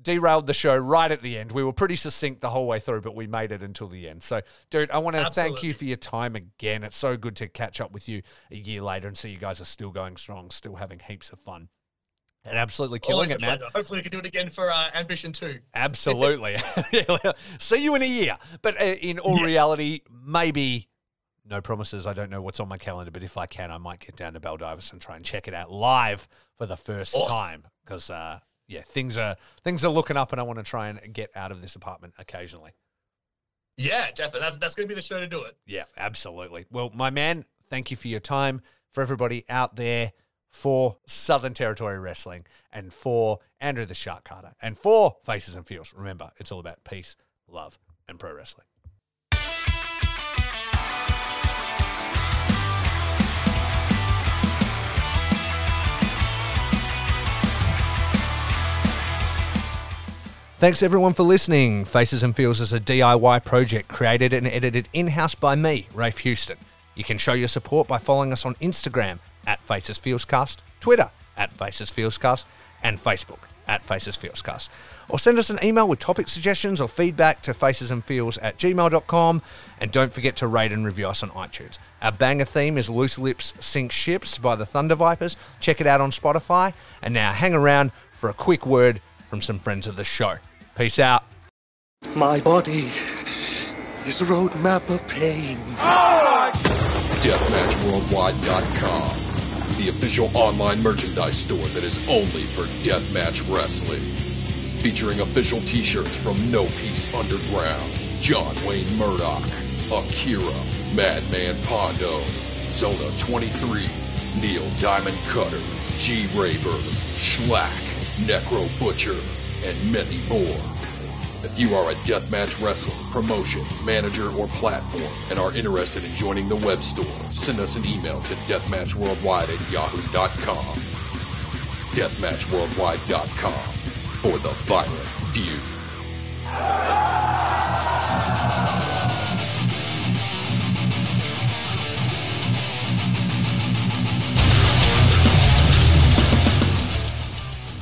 derailed the show right at the end. We were pretty succinct the whole way through, but we made it until the end. So, dude, I want to thank you for your time again. It's so good to catch up with you a year later and see you guys are still going strong, still having heaps of fun. And absolutely killing Always it, man. pleasure. Hopefully, we can do it again for uh, Ambition 2. Absolutely. See you in a year. But uh, in all Yes. reality, maybe no promises. I don't know what's on my calendar, but if I can, I might get down to Baldivis and try and check it out live for the first Awesome. time because uh, yeah, things are things are looking up, and I want to try and get out of this apartment occasionally. Yeah, definitely. That's that's going to be the show to do it. Yeah, absolutely. Well, my man, thank you for your time. For everybody out there, for Southern Territory Wrestling, and for Andrew the Shark Carter, and for Faces and Feels. Remember, it's all about peace, love, and pro wrestling. Thanks everyone for listening. Faces and Feels is a DIY project created and edited in house by me, Rafe Houston. You can show your support by following us on Instagram at Faces Feelscast, Twitter at Faces Feelscast, and Facebook at Faces Feelscast. Or send us an email with topic suggestions or feedback to facesandfeels at gmail.com. And don't forget to rate and review us on iTunes. Our banger theme is Loose Lips Sink Ships by the Thunder Vipers. Check it out on Spotify. And now hang around for a quick word from some friends of the show. Peace out. My body is a roadmap of pain. DeathmatchWorldwide.com, the official online merchandise store that is only for deathmatch wrestling. Featuring official t-shirts from No Peace Underground, John Wayne Murdoch, Akira, Madman Pondo, Zona 23, Neil Diamond Cutter, G Raver, Shlak, Necro Butcher, and many more. If you are a deathmatch wrestler, promotion, manager, or platform and are interested in joining the web store, send us an email to deathmatchworldwide at yahoo.com. Deathmatchworldwide.com for the violent feud.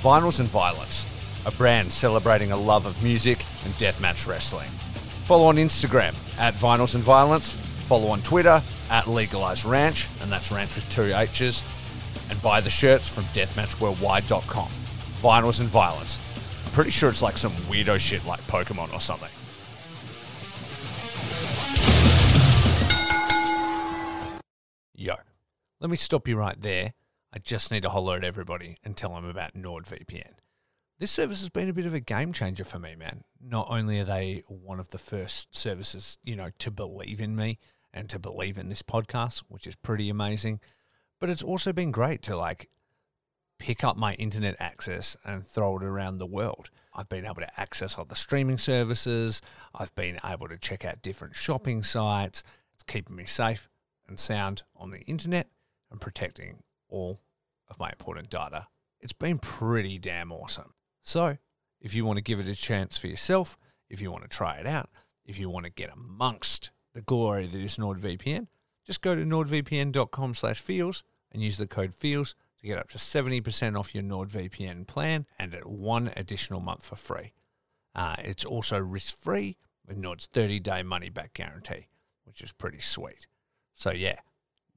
Vinyls and Violence, a brand celebrating a love of music and deathmatch wrestling. Follow on Instagram at Vinyls and Violence. Follow on Twitter at Legalized Ranch, and that's ranch with two H's. And buy the shirts from deathmatchworldwide.com. Vinyls and Violence. I'm pretty sure it's like some weirdo shit like Pokemon or something. Yo, let me stop you right there. I just need to holler at everybody and tell them about NordVPN. This service has been a bit of a game changer for me, man. Not only are they one of the first services, you know, to believe in me and to believe in this podcast, which is pretty amazing, but it's also been great to like pick up my internet access and throw it around the world. I've been able to access other streaming services. I've been able to check out different shopping sites. It's keeping me safe and sound on the internet and protecting all of my important data. It's been pretty damn awesome. So, if you want to give it a chance for yourself, if you want to try it out, if you want to get amongst the glory that is NordVPN, just go to nordvpn.com slash feels and use the code feels to get up to 70% off your NordVPN plan and at one additional month for free. Uh, it's also risk-free with Nord's 30-day money-back guarantee, which is pretty sweet. So yeah,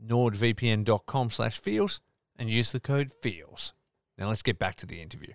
nordvpn.com slash feels and use the code feels. Now let's get back to the interview.